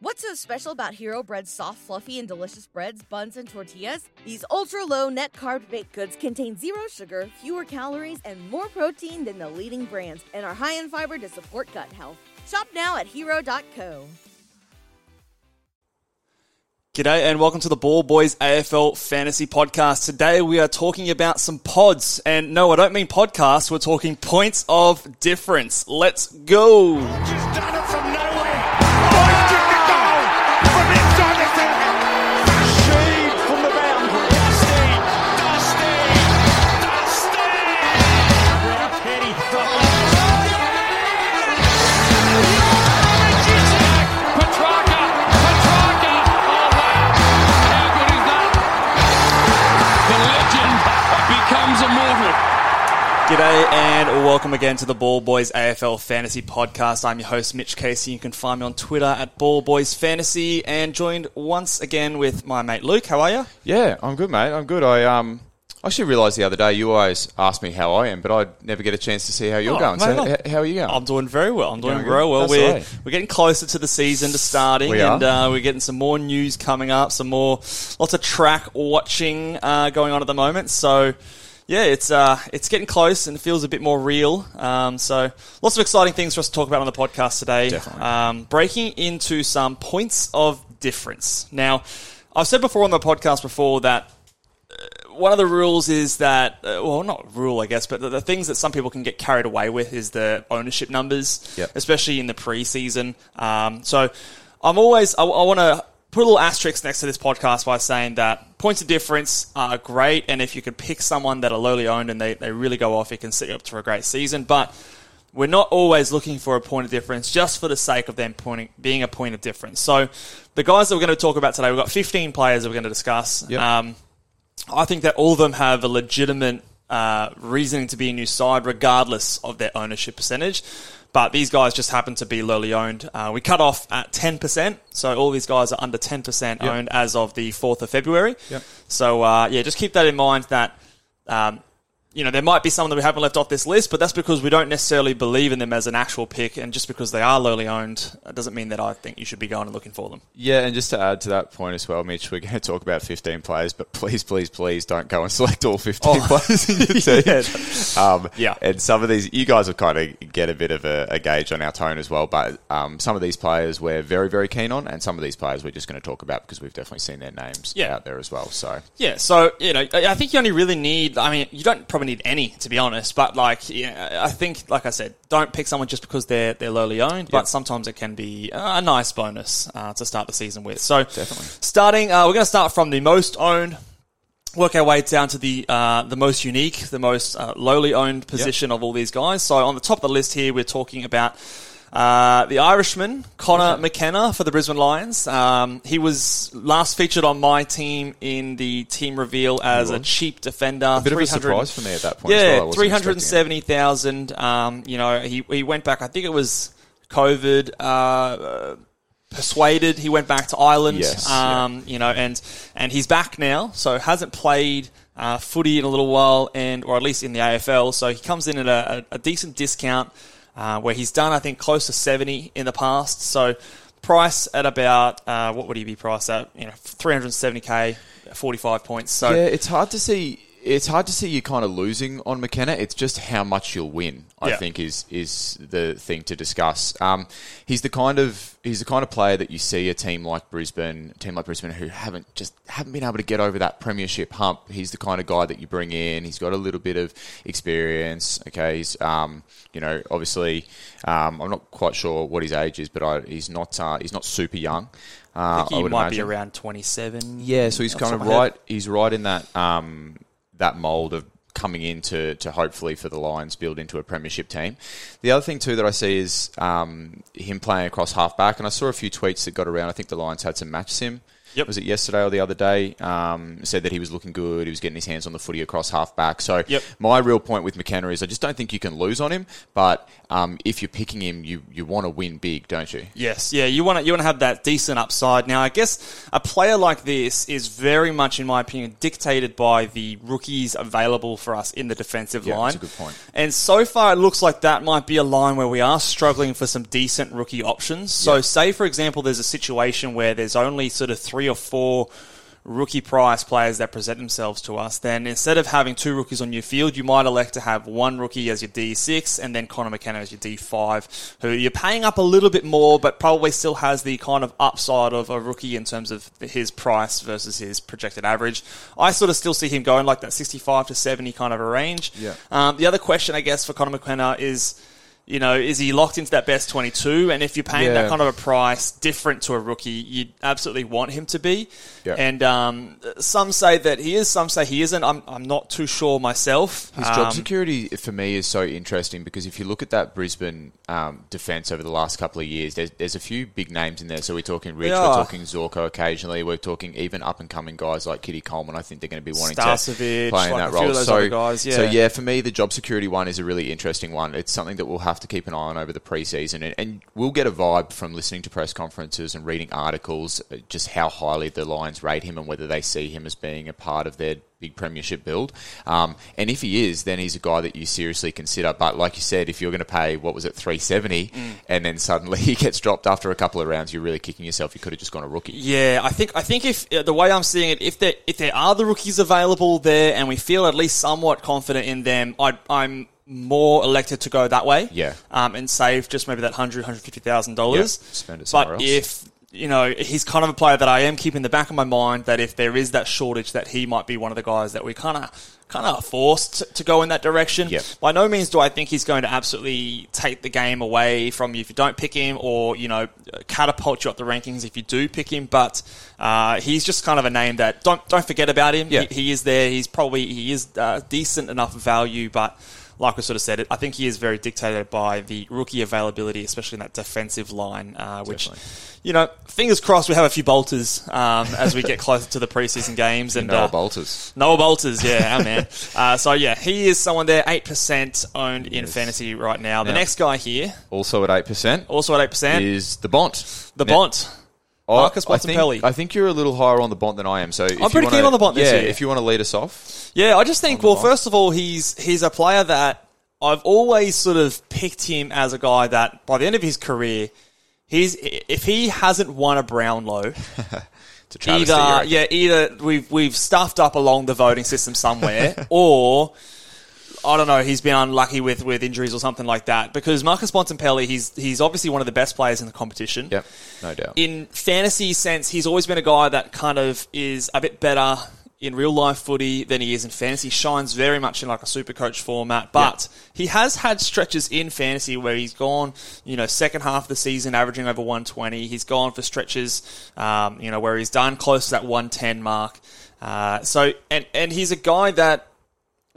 What's so special about Hero Bread's soft, fluffy, and delicious breads, buns, and tortillas? These ultra low net carb baked goods contain zero sugar, fewer calories, and more protein than the leading brands, and are high in fiber to support gut health. Shop now at hero.co. G'day and welcome to the Ball Boys AFL Fantasy Podcast. Today we are talking about some pods. And no, I don't mean podcasts, we're talking points of difference. Let's go. G'day and welcome again to the Ball Boys AFL Fantasy Podcast. I'm your host, Mitch Casey. You can find me on Twitter at Ball Boys Fantasy and joined once again with my mate Luke. How are you? Yeah, I'm good, mate. I'm good. I um actually realised the other day you always ask me how I am, but I never get a chance to see how you're Oh, going. mate, so, I'm- how are you going? I'm doing very well. I'm doing very well. That's We're right. we're getting closer to the season to starting, We and uh, we're getting some more news coming up. Some more, lots of track watching uh, going on at the moment. So. Yeah, it's uh, it's getting close and it feels a bit more real. Um, so lots of exciting things for us to talk about on the podcast today. Definitely. Um, breaking into some points of difference. Now, I've said before on the podcast before that one of the rules is that, uh, well, not rule, I guess, but the, the things that some people can get carried away with is the ownership numbers, Yep. especially in the preseason. Um, so I'm always, I, I want to put a little asterisk next to this podcast by saying that points of difference are great, and if you could pick someone that are lowly owned and they, they really go off, it can set you up for a great season. But we're not always looking for a point of difference just for the sake of them pointing, being a point of difference. So the guys that we're going to talk about today, we've got 15 players that we're going to discuss. Yep. Um, I think that all of them have a legitimate uh, reasoning to be a new side, regardless of their ownership percentage. But these guys just happen to be lowly owned. Uh, we cut off at 10%, so all these guys are under 10% owned as of the 4th of February. Yep. So, uh, yeah, just keep that in mind that um, you know, there might be some that we haven't left off this list, but that's because we don't necessarily believe in them as an actual pick, and just because they are lowly owned, it doesn't mean that I think you should be going and looking for them. yeah, and just to add to that point as well, Mitch, we're going to talk about 15 players, but please, please, please don't go and select all 15 players in your team. Um, Oh. Yeah. And some of these, you guys will kind of get a bit of a, a gauge on our tone as well, but um, some of these players we're very, very keen on, and some of these players we're just going to talk about because we've definitely seen their names Yeah. out there as well. So, Yeah, so you know, I I think you only really need. I mean, you don't probably need any to be honest, but like, yeah, I think, like I said, don't pick someone just because they're they're lowly owned. But sometimes it can be a nice bonus uh, to start the season with. So, Definitely. starting, uh, we're going to start from the most owned. Work our way down to the uh, the most unique, the most uh, lowly owned position of all these guys. So on the top of the list here, we're talking about uh, the Irishman, Conor McKenna for the Brisbane Lions. Um, he was last featured on my team in the team reveal as a cheap defender. a bit of a surprise for me at that point. well. Yeah, wasn't three expecting hundred it. and seventy thousand. Um, you know, he he went back. I think it was COVID. Uh, uh, persuaded he went back to Ireland. Yes, um, you know, and and he's back now. So hasn't played uh, footy in a little while, and or at least in the AFL. So he comes in at a, a decent discount. Uh, where he's done, I think, close to 70 in the past. So, price at about, uh, what would he be priced at? You know, 370k, 45 points. So, yeah, it's hard to see. It's hard to see you kind of losing on McKenna. It's just how much you'll win. I Yeah. think is is the thing to discuss. Um, he's the kind of he's the kind of player that you see a team like Brisbane, a team like Brisbane, who haven't just haven't been able to get over that premiership hump. He's the kind of guy that you bring in. He's got a little bit of experience. Okay, he's um, you know obviously um, I'm not quite sure what his age is, but I, he's not uh, he's not super young. Uh, I think he would might be around 27. Yeah, so he's kind of top my head. right. He's right in that um, that mold of coming in to, to hopefully for the Lions build into a premiership team. The other thing too that I see is um, him playing across half back, and I saw a few tweets that got around. I think the Lions had some match sim Yep. Was it yesterday or the other day? Um, said that he was looking good. He was getting his hands on the footy across half back. So Yep. my real point with McKenna is I just don't think you can lose on him. But um, if you're picking him, you you want to win big, don't you? Yes, yeah, you want to you want to have that decent upside. Now, I guess a player like this is very much, in my opinion, dictated by the rookies available for us in the defensive Yeah, line. that's a good point. And so far, it looks like that might be a line where we are struggling for some decent rookie options. So, Yeah. say for example, there's a situation where there's only sort of three or four rookie price players that present themselves to us, then instead of having two rookies on your field, you might elect to have one rookie as your D6 and then Conor McKenna as your D5, who you're paying up a little bit more, but probably still has the kind of upside of a rookie in terms of his price versus his projected average. I sort of still see him going like that 65 to 70 kind of a range. Yeah. Um, the other question, I guess, for Conor McKenna is. You know, is he locked into that best 22? And if you're paying Yeah. that kind of a price different to a rookie, you absolutely want him to be. Yeah. And um, some say that he is, some say he isn't. I'm, I'm not too sure myself. His job Um, security for me is so interesting because if you look at that Brisbane um, defence over the last couple of years, there's, there's a few big names in there. So we're talking Rich, There we're talking Zorko occasionally, we're talking even up and coming guys like Kitty Coleman. I think they're going to be wanting Starcevic, to play in like that a few role. of those so, guys, yeah. so yeah, for me, the job security one is a really interesting one. It's something that we'll have to keep an eye on over the preseason, and, and we'll get a vibe from listening to press conferences and reading articles, uh, just how highly the Lions rate him and whether they see him as being a part of their big premiership build. Um, and if he is, then he's a guy that you seriously consider. But like you said, if you're going to pay what was it, three seventy, Mm. and then suddenly he gets dropped after a couple of rounds, you're really kicking yourself. You could have just gone a rookie. Yeah, I think I think if uh, the way I'm seeing it, if there if there are the rookies available there, and we feel at least somewhat confident in them, I, I'm more elected to go that way. Yeah. um, and save just maybe that hundred hundred fifty thousand dollars. spend it somewhere But else. if you know he's kind of a player that I am keeping in the back of my mind that if there is that shortage, that he might be one of the guys that we kind of kind of forced to go in that direction. Yeah. By no means do I think he's going to absolutely take the game away from you if you don't pick him, or you know catapult you up the rankings if you do pick him. But uh, he's just kind of a name that don't don't forget about him. Yeah. He, he is there. He's probably he is uh, decent enough value, but. Like I sort of said, it, I think he is very dictated by the rookie availability, especially in that defensive line, uh, which, Definitely. you know, fingers crossed we have a few bolters um, as we get closer to the preseason games. And Noah uh, Bolters. Noah Bolters, yeah, our man. Uh, so yeah, he is someone there, eight percent owned in Yes. fantasy right now. The Now- next guy here, Also at eight percent also at eight percent, is the Bont. the Now- Bont. I- Marcus I think, Bontempelli. I think you're a little higher on the Bont than I am. So if you pretty wanna, keen on the Bont this Yeah, year. if you want to lead us off, Yeah, I just think. Well, Bont. first of all, he's he's a player that I've always sort of picked him as a guy that by the end of his career, he's if he hasn't won a Brownlow, travesty, either yeah, either we've we've stuffed up along the voting system somewhere, or I don't know, he's been unlucky with, with injuries or something like that. Because Marcus Bontempelli, he's he's obviously one of the best players in the competition. Yep, no doubt. In fantasy sense, he's always been a guy that kind of is a bit better in real life footy than he is in fantasy. Shines very much in like a super coach format, but he has had stretches in fantasy where he's gone, you know, second half of the season averaging over 120. He's gone for stretches, um, you know, where he's done close to that 110 mark. Uh, so, and and he's a guy that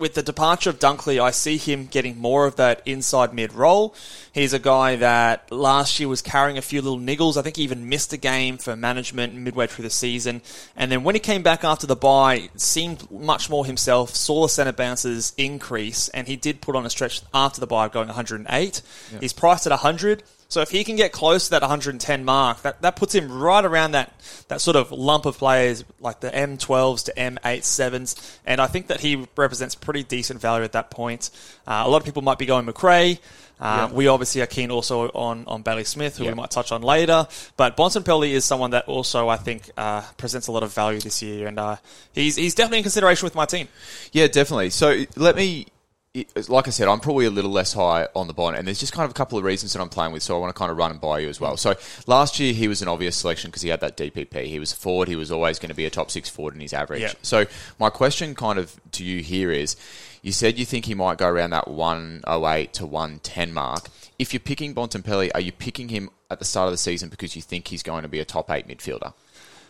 with the departure of Dunkley, I see him getting more of that inside mid role. He's a guy that last year was carrying a few little niggles. I think he even missed a game for management midway through the season. And then when he came back after the bye, seemed much more himself, saw the centre bounces increase, and he did put on a stretch after the bye going 108. He's priced at 100. So if he can get close to that 110 mark, that, that puts him right around that, that sort of lump of players like the M12s to M87s. And I think that he represents pretty decent value at that point. Uh, a lot of people might be going Macrae. Uh, Yeah. We obviously are keen also on, on Bailey Smith, who Yeah. we might touch on later. But Bontempelli is someone that also, I think, uh, presents a lot of value this year. And uh, he's, he's definitely in consideration with my team. Yeah, definitely. So let me, it- like I said, I'm probably a little less high on the Bont, and there's just kind of a couple of reasons that I'm playing with. So I want to kind of run and buy you as well. So last year he was an obvious selection because he had that DPP. He was a forward. He was always going to be a top six forward in his average. Yeah. So my question, kind of to you here, is: you said you think he might go around that 108 to 110 mark. If you're picking Bontempelli, are you picking him at the start of the season because you think he's going to be a top eight midfielder?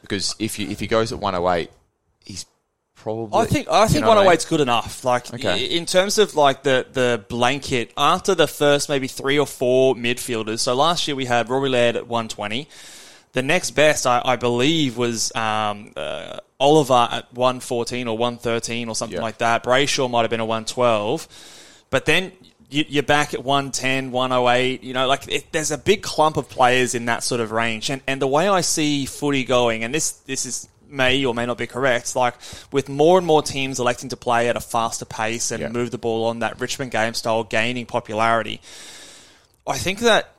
Because if you if he goes at 108, he's probably. I think I you think know I mean? good enough. Like Okay. in terms of like the the blanket after the first maybe three or four midfielders. So last year we had Rory Laird at 120. The next best, I, I believe, was um, uh, Oliver at 114 or 113 or something Yeah. like that. Brayshaw might have been a 112. But then you, you're back at 110, 108. You know, like it, there's a big clump of players in that sort of range. And, and the way I see footy going, and this, this is may or may not be correct, like with more and more teams electing to play at a faster pace and Yeah. move the ball on that Richmond game style gaining popularity. I think that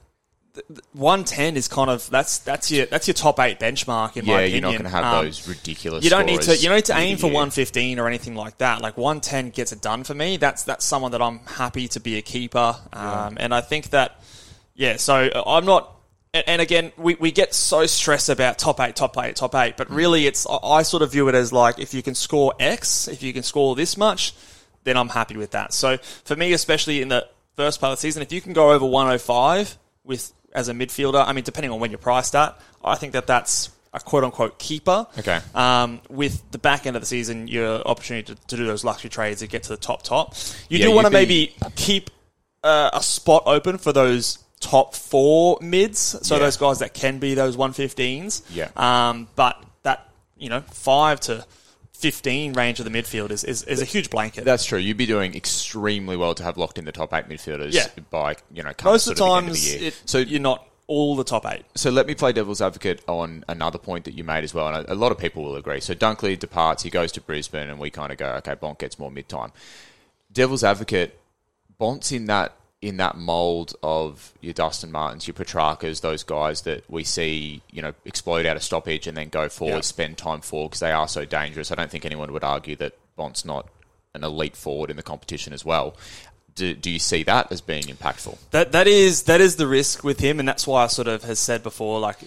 th- th- 110 is kind of that's that's your that's your top eight benchmark in Yeah, my you're not going to have Um, those ridiculous. you don't need to you don't need to aim for 115 or anything like that. Like 110 gets it done for me. That's that's someone that I'm happy to be a keeper. Um, and I think that yeah. So uh, I'm not. And and again, we, we get so stressed about top eight, top eight, top eight, but really, it's I I sort of view it as like if you can score X, if you can score this much, then I'm happy with that. So for me, especially in the first part of the season, if you can go over 105 with as a midfielder, I mean, depending on when you're priced at, I think that that's a quote unquote keeper. Okay. Um, with the back end of the season, your opportunity to, to do those luxury trades and get to the top top. You Yeah, do want to be- maybe keep uh, a spot open for those top four mids, so Yeah. those guys that can be those 115s. Yeah. Um, but that you know five to 15 range of the midfield is, is, is a huge blanket. That's true. You'd be doing extremely well to have locked in the top eight midfielders Yeah. by you know Most of the times, the it, so you're not all the top eight. So let me play devil's advocate on another point that you made as well, and a, a lot of people will agree. So Dunkley departs, he goes to Brisbane, and we kind of go, okay, Bont gets more mid time. Devil's advocate, Bont's in that in that mold of your Dustin Martins, your Petraccas, those guys that we see, you know, explode out of stoppage and then go forward, Yeah. spend time forward because they are so dangerous. I don't think anyone would argue that Bont's not an elite forward in the competition as well. Do, do you see that as being impactful? That that is that is the risk with him, and that's why I sort of has said before, like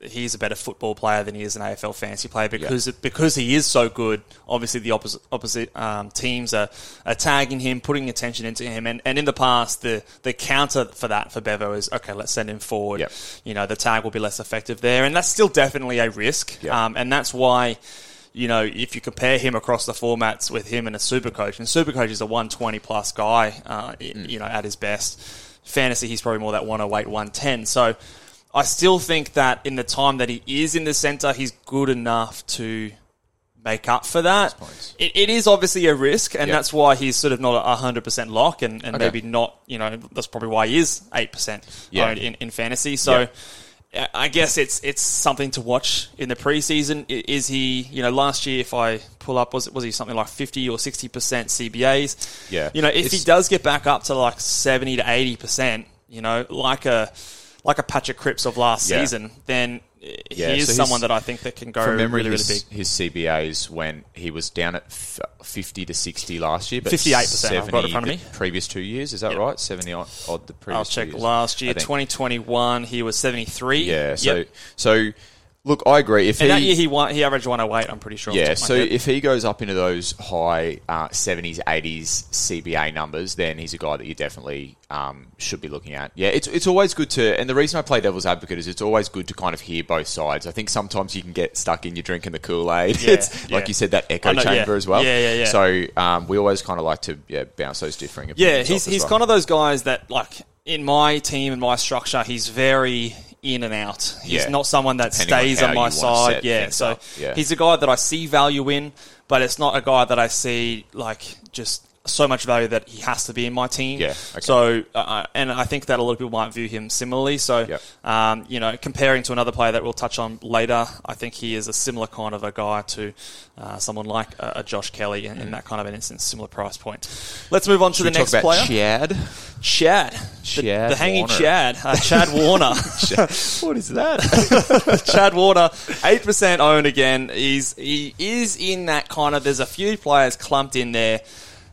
he's a better football player than he is an AFL fantasy player because because he is so good. Obviously, the opposite opposite um, teams are, are tagging him, putting attention into him, and, and in the past, the the counter for that for Bevo is okay. Let's send him forward. You know, the tag will be less effective there, and that's still definitely a risk. Um, and that's why. You know, if you compare him across the formats with him and a super coach, and super coach is a 120 plus guy, uh, you know, at his best. Fantasy, he's probably more that 108, 110. So I still think that in the time that he is in the centre, he's good enough to make up for that. It, it is obviously a risk, and Yeah. that's why he's sort of not a hundred percent lock, and, and Okay. maybe not. You know, that's probably why he is eight percent Yeah. owned in, in fantasy. So. Yeah. I- I guess it's it's something to watch in the preseason. Is he, you know, last year if I pull up, was it was he something like fifty or sixty percent CBAs? Yeah. you know, if he does get back up to like seventy to eighty percent, you know, like a like a Patrick Cripps of last Yeah. season, then Yeah, he is so someone that I think that can go From memory, really, really his, big. his CBAs when he was down at f- 50 to 60 last year, but 58%, I've got it in front of the me. previous two years, is that Yep. right? 70 odd, odd the previous I'll check years, last year, 2021, he was 73. Yeah, so Yep. so look, I agree. If And he, that year he won, he averaged 108, I'm pretty sure. yeah, top of my so if he goes up into those high uh, 70s, 80s CBA numbers, then he's a guy that you definitely um, should be looking at. Yeah, it's it's always good to, and the reason I play devil's advocate is it's always good to kind of hear both sides. I think sometimes you can get stuck in your drinking the Kool Aid. Yeah, it's like you said that echo know, yeah. chamber as well. Yeah, yeah, yeah. So um, we always kind of like to yeah bounce those differing. Yeah, he's he's well. kind of those guys that like in my team and my structure, he's very in and out. He's Yeah. not someone that Depending stays how on my side. Yeah, so. Yeah. he's a guy that I see value in, but it's not a guy that I see like just so much value that he has to be in my team. Yeah, okay. So, uh, and I think that a lot of people might view him similarly. So, Yep. um, you know, comparing to another player that we'll touch on later, I think he is a similar kind of a guy to uh, someone like uh, a Josh Kelly in, in that kind of an instance, similar price point. Let's move on to Should the we next player. Chad? Chad. The, Chad the hanging Warner. Chad. Uh, Chad Warner. what is that? Chad Warner, 8% owned again. He's, he is in that kind of, there's a few players clumped in there.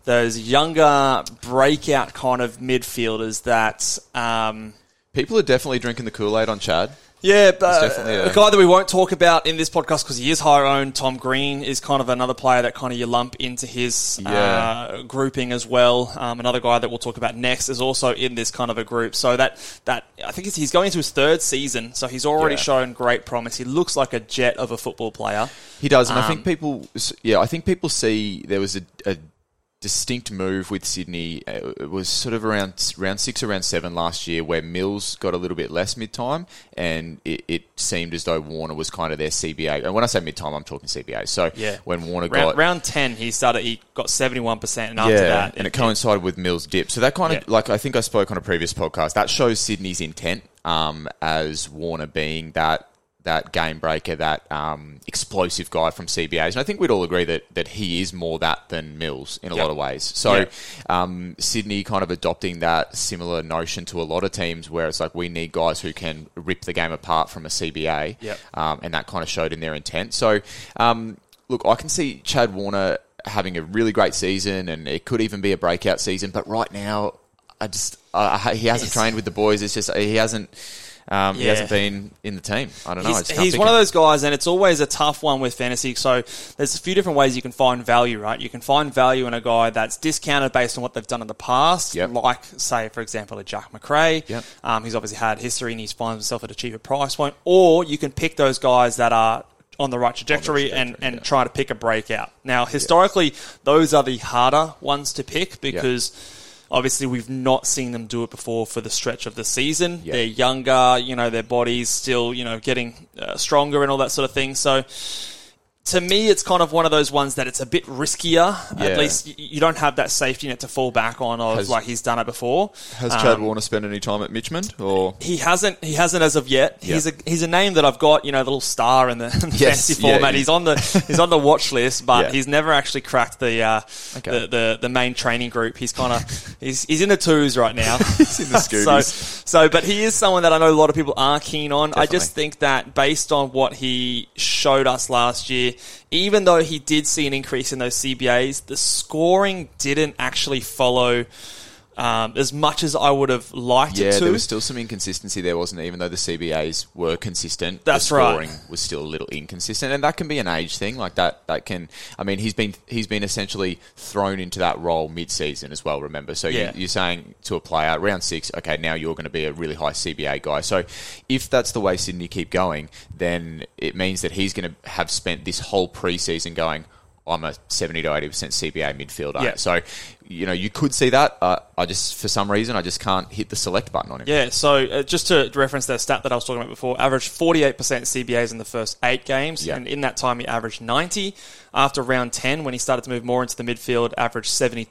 Those younger breakout kind of midfielders that, um, People are definitely drinking the Kool Aid on Chad. yeah, but a- a guy that we won't talk about in this podcast because he is higher owned. Tom Green is kind of another player that kind of you lump into his Yeah. uh, grouping as well. Um, another guy that we'll talk about next is also in this kind of a group. So that that I think he's, going into his third season, so he's already Yeah. shown great promise. He looks like a jet of a football player. He does, and I think Um, people, yeah, I think people see there was a, a distinct move with Sydney. Uh, It was sort of around round six or round seven last year, where Mills got a little bit less mid time, and it, it seemed as though Warner was kind of their CBA. And when I say mid time, I'm talking CBA. So Yeah. when Warner round, got round ten, he started. He got seventy one percent, and after that, and it coincided with Mills' dip. So that kind of Yeah. like I think I spoke on a previous podcast. That shows Sydney's intent um, as Warner being that that game breaker, that um, explosive guy from CBAs. And I think we'd all agree that that he is more that than Mills in a Yep. lot of ways. So Yeah. um, Sydney kind of adopting that similar notion to a lot of teams where it's like we need guys who can rip the game apart from a CBA. Yep. Um, and that kind of showed in their intent. So, um, look, I can see Chad Warner having a really great season, and it could even be a breakout season. But right now, I just uh, he hasn't Yes. trained with the boys. It's just he hasn't. Um, He hasn't been in the team. I don't know. He's, he's one of those guys, and it's always a tough one with fantasy. So there's a few different ways you can find value, right? You can find value in a guy that's discounted based on what they've done in the past, Yep. like, say, for example, a Jack Macrae. Yep. Um, he's obviously had history and he's finds himself at a cheaper price point. Or you can pick those guys that are on the right trajectory, and, trajectory, and yeah. try to pick a breakout. Now, historically, those are the harder ones to pick because obviously we've not seen them do it before for the stretch of the season. They're younger, you know, their bodies still, you know, getting uh, stronger and all that sort of thing. So to me, it's kind of one of those ones that it's a bit riskier. Yeah. At least you don't have that safety net to fall back on of Has- like he's done it before. Has Chad Um, Warner spent any time at Mitchmond or? he hasn't. He hasn't as of yet. Yeah. He's a he's a name that I've got. You know, the little star in the, in the Yes, fantasy yeah, format. he's on the he's on the watch list, but he's never actually cracked the uh, Okay. the, the the main training group. He's kind of he's he's in the twos right now. He's in the Scoobies. so, but he is someone that I know a lot of people are keen on. I just think that based on what he showed us last year, even though he did see an increase in those CBAs, the scoring didn't actually follow. Um, as much as I would have liked Yeah, it to, there was still some inconsistency there, wasn't there? Even though the CBAs were consistent, That's the right. scoring was still a little inconsistent, and that can be an age thing. Like that, that can. I mean, he's been he's been essentially thrown into that role mid-season as well. Remember, so Yeah. you, you're saying to a player round six, okay, now you're going to be a really high CBA guy. So if that's the way Sydney keep going, then it means that he's going to have spent this whole preseason going. I'm a 70 to 80 percent CBA midfielder. Yeah. So, you know, you could see that. Uh, I just, for some reason, I just can't hit the select button on him. Yeah, so uh, just to reference that stat that I was talking about before, averaged 48% CBAs in the first eight games, Yeah. and in that time he averaged 90. After round 10, when he started to move more into the midfield, averaged 72%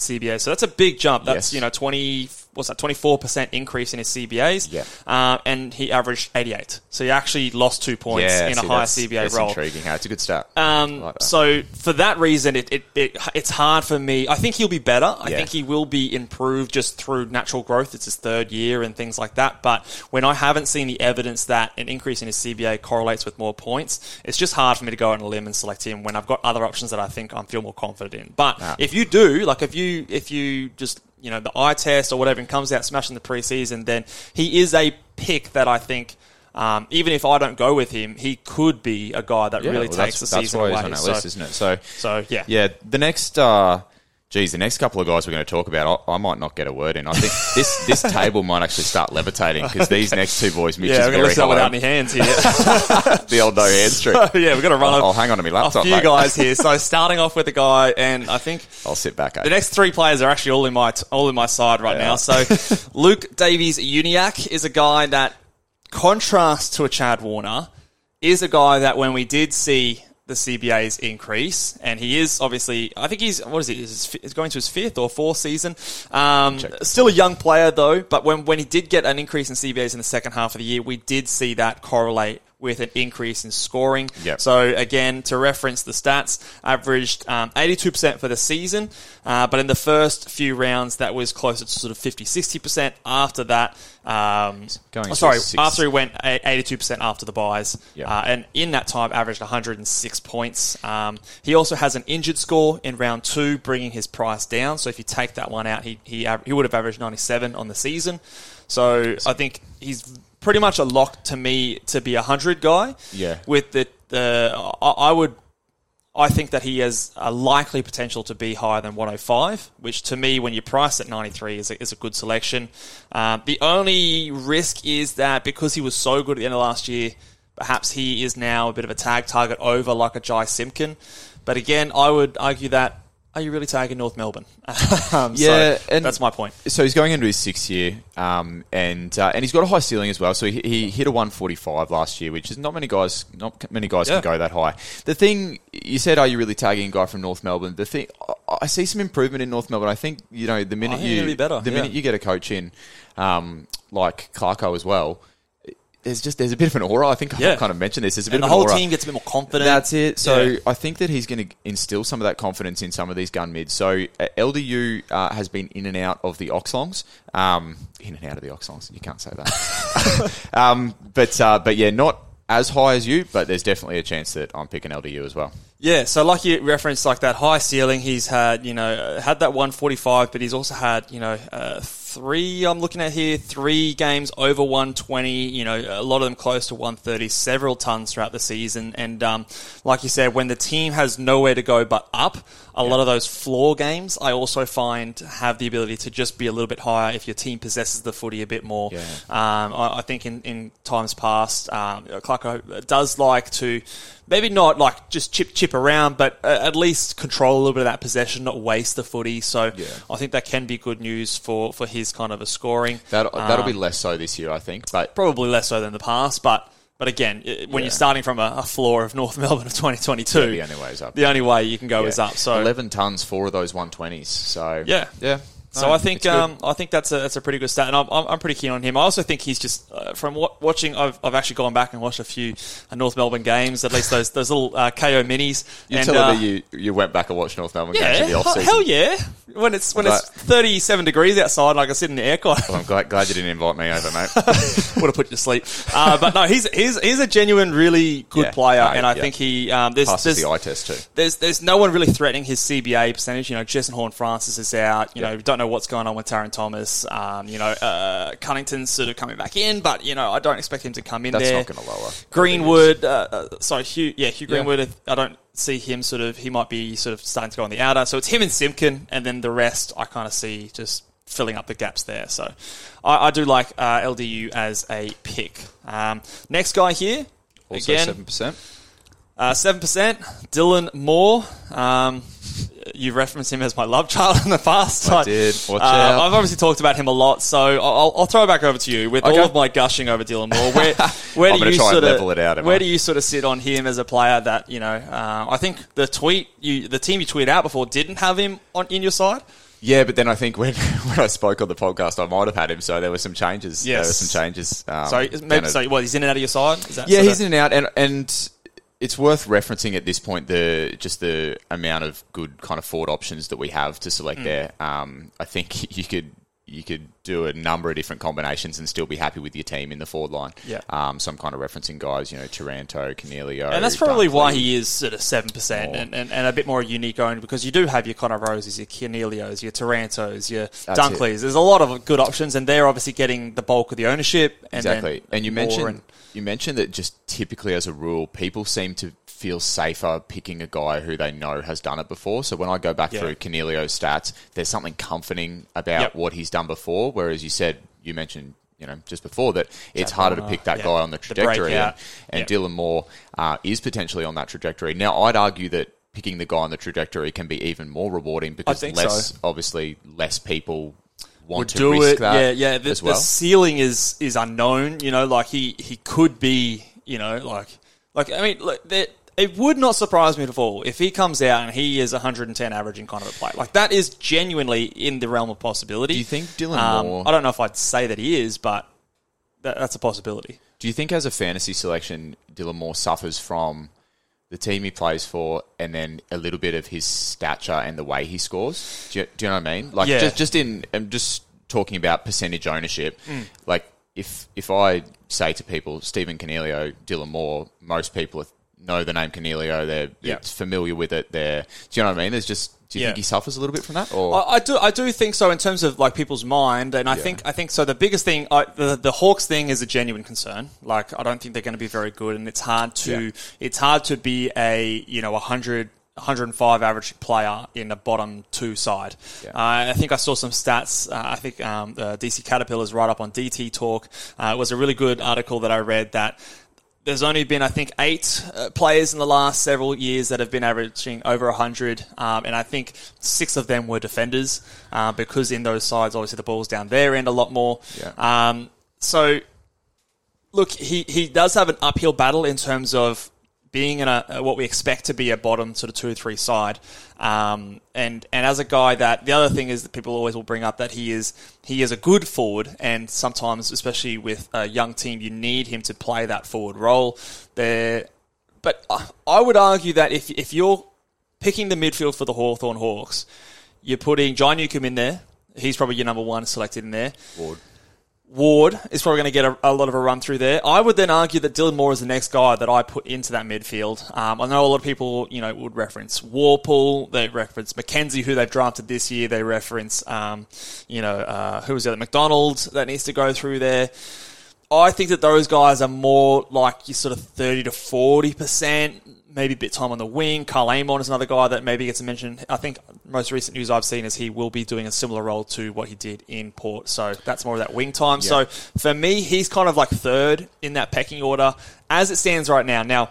CBAs. So that's a big jump. That's, Yes. you know, 20, what's that, 24% increase in his CBAs. Yeah. Uh, and he averaged 88. So he actually lost two points Yeah, in a see, higher that's- CBA that's role. intriguing. It's a good stat. Um, like so for that reason, it, it, it it's hard for me. I think he'll be better. I Yeah. think he will be improved just through natural growth. It's his third year and things like that. But when I haven't seen the evidence that an increase in his CBA correlates with more points, it's just hard for me to go on a limb and select him when I've got other options that I think I feel more confident in. But Ah. if you do, like if you if you just you know the eye test or whatever and comes out smashing the preseason, then he is a pick that I think. Um, even if I don't go with him, he could be a guy that Yeah, really well, takes that's, the that's season why away. he's on our So- list, isn't it? So, so yeah, yeah, the next, uh, geez, the next couple of guys we're going to talk about, I, I might not get a word in. I think this this table might actually start levitating because these next two boys, Mitch yeah, is we're gonna very that without any hands here. the old no hands trick. yeah, we're gonna run I'll, a, I'll hang on to my a laptop, few mate. guys here. So starting off with a guy, and I think I'll sit back. Eh? the next three players are actually all in my all in my side right Yeah. now. So Luke Davies Uniacke is a guy that, contrast to a Chad Warner, is a guy that when we did see the CBA's increase, and he is obviously, I think he's what is he? He's he's going to his fifth or fourth season. Um, still a young player though, but when when he did get an increase in CBAs in the second half of the year, we did see that correlate with an increase in scoring. Yep. So again, to reference the stats, averaged um, 82% for the season, uh, but in the first few rounds, that was closer to sort of 50, 60%. After that, um, Going oh, sorry, six- after he went 82% after the buys, Yep. uh, and in that time, averaged 106 points. Um, he also has an injured score in round two, bringing his price down. So if you take that one out, he he, he would have averaged 97 on the season. So I think he's pretty much a lock to me to be a hundred guy. Yeah. With the the I, I would. I think that he has a likely potential to be higher than 105, which to me, when you price at 93, is a, is a good selection. Um, the only risk is that because he was so good at the end of last year, perhaps he is now a bit of a tag target over like a Jy Simpkin. But again, I would argue that are you really tagging North Melbourne? um, Yeah, so and- that's my point. So he's going into his sixth year, um, and uh, and he's got a high ceiling as well. So he, he hit a 145 last year, which is not many guys not many guys Yeah. can go that high. The thing you said, are you really tagging a guy from North Melbourne? The thing I, I see some improvement in North Melbourne. I think you know the minute think you be better, the yeah. minute you get a coach in, um, like Clarko as well. There's just there's a bit of an aura. I think I Yeah. kind of mentioned this. There's a bit And the of an whole aura. team gets a bit more confident. That's it. So Yeah. I think that he's going to instill some of that confidence in some of these gun mids. So uh, LDU uh, has been in and out of the Oxlongs. Um, in and out of the Oxlongs. You can't say that. um, but uh, but yeah, not as high as you, but there's definitely a chance that I'm picking LDU as well. Yeah, so like you referenced, like that high ceiling, he's had, you know, had that 145, but he's also had, you know, uh, three, I'm looking at here, three games over 120, you know, a lot of them close to 130, several tons throughout the season. And um, like you said, when the team has nowhere to go but up, a lot of those floor games, I also find have the ability to just be a little bit higher if your team possesses the footy a bit more. Yeah. Um, I, I think in, in times past, um, Clarko does like to maybe not like just chip chip around, but uh, at least control a little bit of that possession, not waste the footy. So Yeah. I think that can be good news for, for his kind of a scoring. That that'll be Um, less so this year, I think. But probably less so than the past, but. But again, when Yeah. you're starting from a, a floor of North Melbourne of 2022, Yeah, the only way is up. the only way you can go yeah. is up. So 11 tons, four of those 120s. So Yeah. yeah. So No, I think um, I think that's a that's a pretty good stat, and I'm, I'm pretty keen on him. I also think he's just uh, from what, watching. I've, I've actually gone back and watched a few uh, North Melbourne games, at least those those little uh, KO minis. you and, tell uh, me you you went back and watched North Melbourne games in the off hell, season. hell yeah! When it's when Well, it's 37 degrees outside, and I can sit in the aircon. Well, I'm glad, glad you didn't invite me over, mate. would have put you to sleep. Uh, but no, he's he's he's a genuine, really good Yeah, player, no, and I yeah. think he um, there's Passes there's, the eye test too. there's there's no one really threatening his CBA percentage. You know, Jason Horne Francis is out. You Yeah. know, we don't know what's going on with Tarryn Thomas. Um, you know, uh, Cunnington's sort of coming back in, but you know, I don't expect him to come in That's there. not going to lower. Greenwood, uh, uh, sorry, Hugh, yeah, Hugh Yeah. Greenwood. I don't see him sort of. He might be sort of starting to go on the outer. So it's him and Simpkin, and then the rest I kind of see just filling up the gaps there. So I, I do like uh, LDU as a pick. Um, next guy here, Also seven percent. Uh, Seven percent, Dylan Moore. Um, you referenced him as my love child in the past. I did. Watch uh, out. I've obviously talked about him a lot, so I'll, I'll throw it back over to you with Okay. all of my gushing over Dylan Moore. Where, where I'm do you try and sort of it out, Where I? do you sort of sit on him as a player that you know? Uh, I think the tweet you, the team you tweeted out before didn't have him on in your side. Yeah, but then I think when when I spoke on the podcast, I might have had him. So there were some changes. there were some changes. Um, So maybe so. What he's in and out of your side? Yeah, he's in and out, and and it's worth referencing at this point the just the amount of good kind of forward options that we have to Mm. select there. Um, I think you could you could do a number of different combinations and still be happy with your team in the forward line. Yeah. Um, so I'm kind of referencing guys, you know, Taranto, Coniglio, And that's probably Dunkley. why he is sort of seven percent More. and, and, and a bit more unique owned because you do have your Connor Rozees, your Coniglios, your Tarantos, your That's Dunkleys. There's a lot of good options, and they're obviously getting the bulk of the ownership. And exactly. And you mentioned and- you mentioned that just typically as a rule, people seem to feel safer picking a guy who they know has done it before. So when I go back Yeah. through Coniglio's stats, there's something comforting about Yep. what he's done before. Whereas you said you mentioned. You know, just before that, it's harder to pick that yeah. guy on the The trajectory, and, and Yep. Dylan Moore uh, is potentially on that trajectory. Now, I'd argue that picking the guy on the trajectory can be even more rewarding because less, so. obviously, less people want would to do risk it. that yeah, yeah. The, as well. the ceiling is is unknown. You know, like he he could be. You know, like like I mean, look, there, it would not surprise me at all if he comes out and he is 110 averaging kind of a play. Like that is genuinely in the realm of possibility. Do you think Dylan Um, Moore? I don't know if I'd say that he is, but that, that's a possibility. Do you think, as a fantasy selection, Dylan Moore suffers from the team he plays for, and then a little bit of his stature and the way he scores? Do you, do you know what I mean? Like, Yeah. just just in, I'm just talking about percentage ownership. Mm. Like, if if I say to people, Stephen Coniglio, Dylan Moore, most people know the name Coniglio. They're, Yeah. familiar with it. They're, do you know what I mean? There's just. Do you Yeah. think he suffers a little bit from that? Or I, I do, I do think so in terms of like people's mind, and I Yeah. think, I think so. The biggest thing, I, the the Hawks thing is a genuine concern. Like, I don't think they're going to be very good, and it's hard to, it's hard to be a you know a hundred. 105 average player in a bottom two side. Yeah. Uh, I think I saw some stats. Uh, I think um, uh, DC Caterpillars right up on DT Talk. Uh, it was a really good article that I read that there's only been, I think, eight uh, players in the last several years that have been averaging over 100, um, and I think six of them were defenders uh, because in those sides, obviously, the ball's down their end a lot more. Yeah. Um, so, look, he, he does have an uphill battle in terms of being in a what we expect to be a bottom sort of two or three side, um, and and as a guy that the other thing is that people always will bring up that he is he is a good forward, and sometimes especially with a young team you need him to play that forward role. There, but I- would argue that if if you're picking the midfield for the Hawthorn Hawks, you're putting John Newcombe in there. He's probably your number one selected in there. Ward is probably going to get a, a lot of a run through there. I would then argue that Dylan Moore is the next guy that I put into that midfield. Um, I know a lot of people, you know, would reference Worpel, they reference Mackenzie, who they've drafted this year. They reference, um, you know, uh, who was the other McDonald that needs to go through there. I think that those guys are more like your sort of thirty to forty percent, maybe a bit time on the wing. Karl Amon is another guy that maybe gets a mention. I think most recent news I've seen is he will be doing a similar role to what he did in Port. So that's more of that wing time. So for me, he's kind of like third in that pecking order as it stands right now. Now,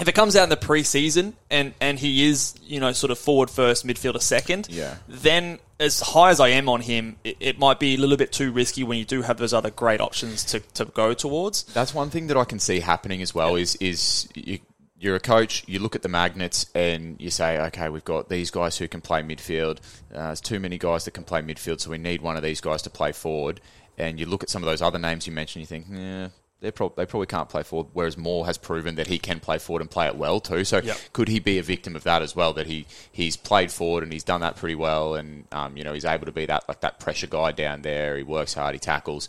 if it comes out in the preseason and, and he is, you know, sort of forward first, midfielder second, Yeah. then as high as I am on him, it, it might be a little bit too risky when you do have those other great options to, to go towards. That's one thing that I can see happening as well. Is is you, you're a coach, you look at the magnets and you say, okay, we've got these guys who can play midfield. Uh, there's too many guys that can play midfield, so we need one of these guys to play forward. And you look at some of those other names you mentioned, you think, yeah. They're prob- they probably can't play forward, whereas Moore has proven that he can play forward and play it well too. So Yep. could he be a victim of that as well? That he he's played forward and he's done that pretty well, and um, you know he's able to be that like that pressure guy down there. He works hard, he tackles.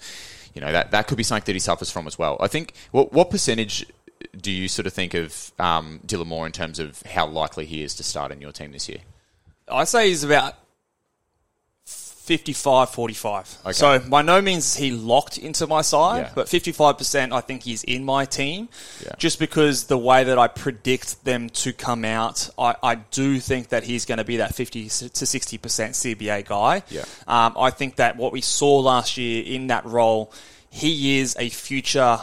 You know that that could be something that he suffers from as well. I think what what percentage do you sort of think of um, Dylan Moore in terms of how likely he is to start in your team this year? I say he's about 55 45. Okay. So by no means is he locked into my side, Yeah. but 55% I think he's in my team. Yeah. Just because the way that I predict them to come out, I, I do think that he's going to be that 50 to 60% CBA guy. Yeah. Um, I think that what we saw last year in that role, he is a future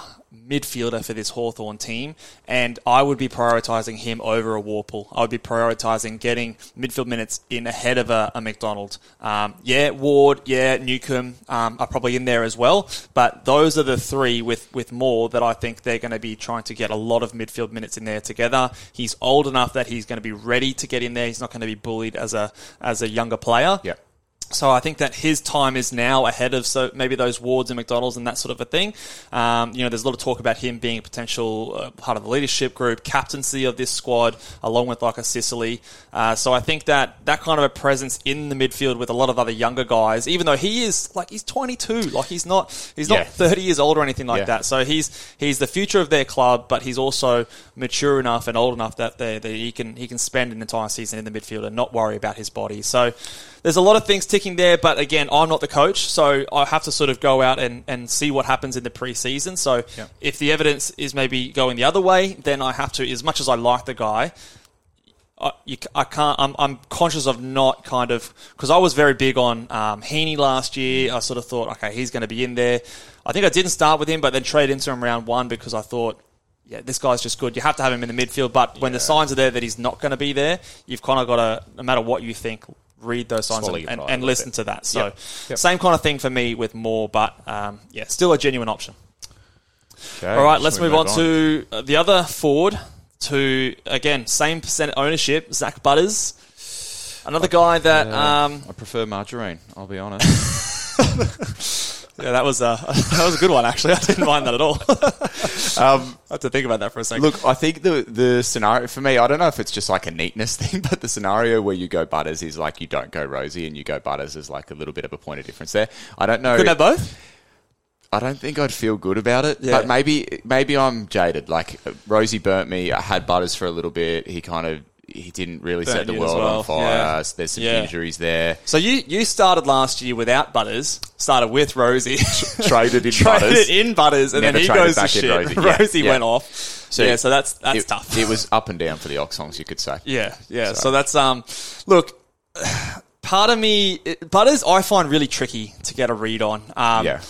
midfielder for this Hawthorn team, and I would be prioritising him over a Worpel. I would be prioritising getting midfield minutes in ahead of a, a McDonald. Um, yeah, Ward, yeah, Newcombe um, are probably in there as well, but those are the three with, with more that I think they're going to be trying to get a lot of midfield minutes in there together. He's old enough that he's going to be ready to get in there. He's not going to be bullied as a as a younger player. Yeah. So I think that his time is now ahead of so maybe those wards and McDonald's and that sort of a thing. Um, you know, there's a lot of talk about him being a potential uh, part of the leadership group, captaincy of this squad, along with like a Sicily. Uh, so I think that that kind of a presence in the midfield with a lot of other younger guys, even though he is like he's 22, like he's not he's Yeah. not 30 years old or anything like Yeah. that. So he's he's the future of their club, but he's also mature enough and old enough that, they, that he can he can spend an entire season in the midfield and not worry about his body. So there's a lot of things ticking there, but again, I'm not the coach, so I have to sort of go out and, and see what happens in the preseason. So Yeah. if the evidence is maybe going the other way, then I have to, as much as I like the guy, I, you, I can't. I'm, I'm conscious of not kind of because I was very big on um, Heeney last year. I sort of thought, okay, he's going to be in there. I think I didn't start with him, but then trade into him round one because I thought, yeah, this guy's just good. You have to have him in the midfield, but when the signs are there that he's not going to be there, you've kind of got to, no matter what you think, read those signs and, and, and listen bit. to that. So, Yep. Yep. same kind of thing for me with more, but um, yeah, still a genuine option. Okay, All right, let's we move on to uh, the other forward. To again, same percent ownership, Zach Butters, another guy that um, I prefer margarine. I'll be honest. yeah, that was a that was a good one actually. I didn't mind that at all. um, I had to think about that for a second. Look, I think the the scenario for me, I don't know if it's just like a neatness thing, but the scenario where you go Butters is like you don't go Rozee and you go Butters is like a little bit of a point of difference there. I don't know. couldn't have both. I don't think I'd feel good about it, Yeah. but maybe maybe I'm jaded. Like Rozee burnt me. I had Butters for a little bit. He kind of he didn't really set the world well, on fire. yeah. There's some Yeah. injuries there. So you you started last year without Butters, started with Rozee, Traded in traded Butters. in Butters, and Never then he goes to back in shit. Rozee. Rozee, Yeah, yeah. went off. So yeah, so that's that's it, tough. It was up and down for the Oxongs, you could say. Yeah, yeah. So, So- that's um. Look, part of me, it- Butters, I find really tricky to get a read on. Um, Yeah.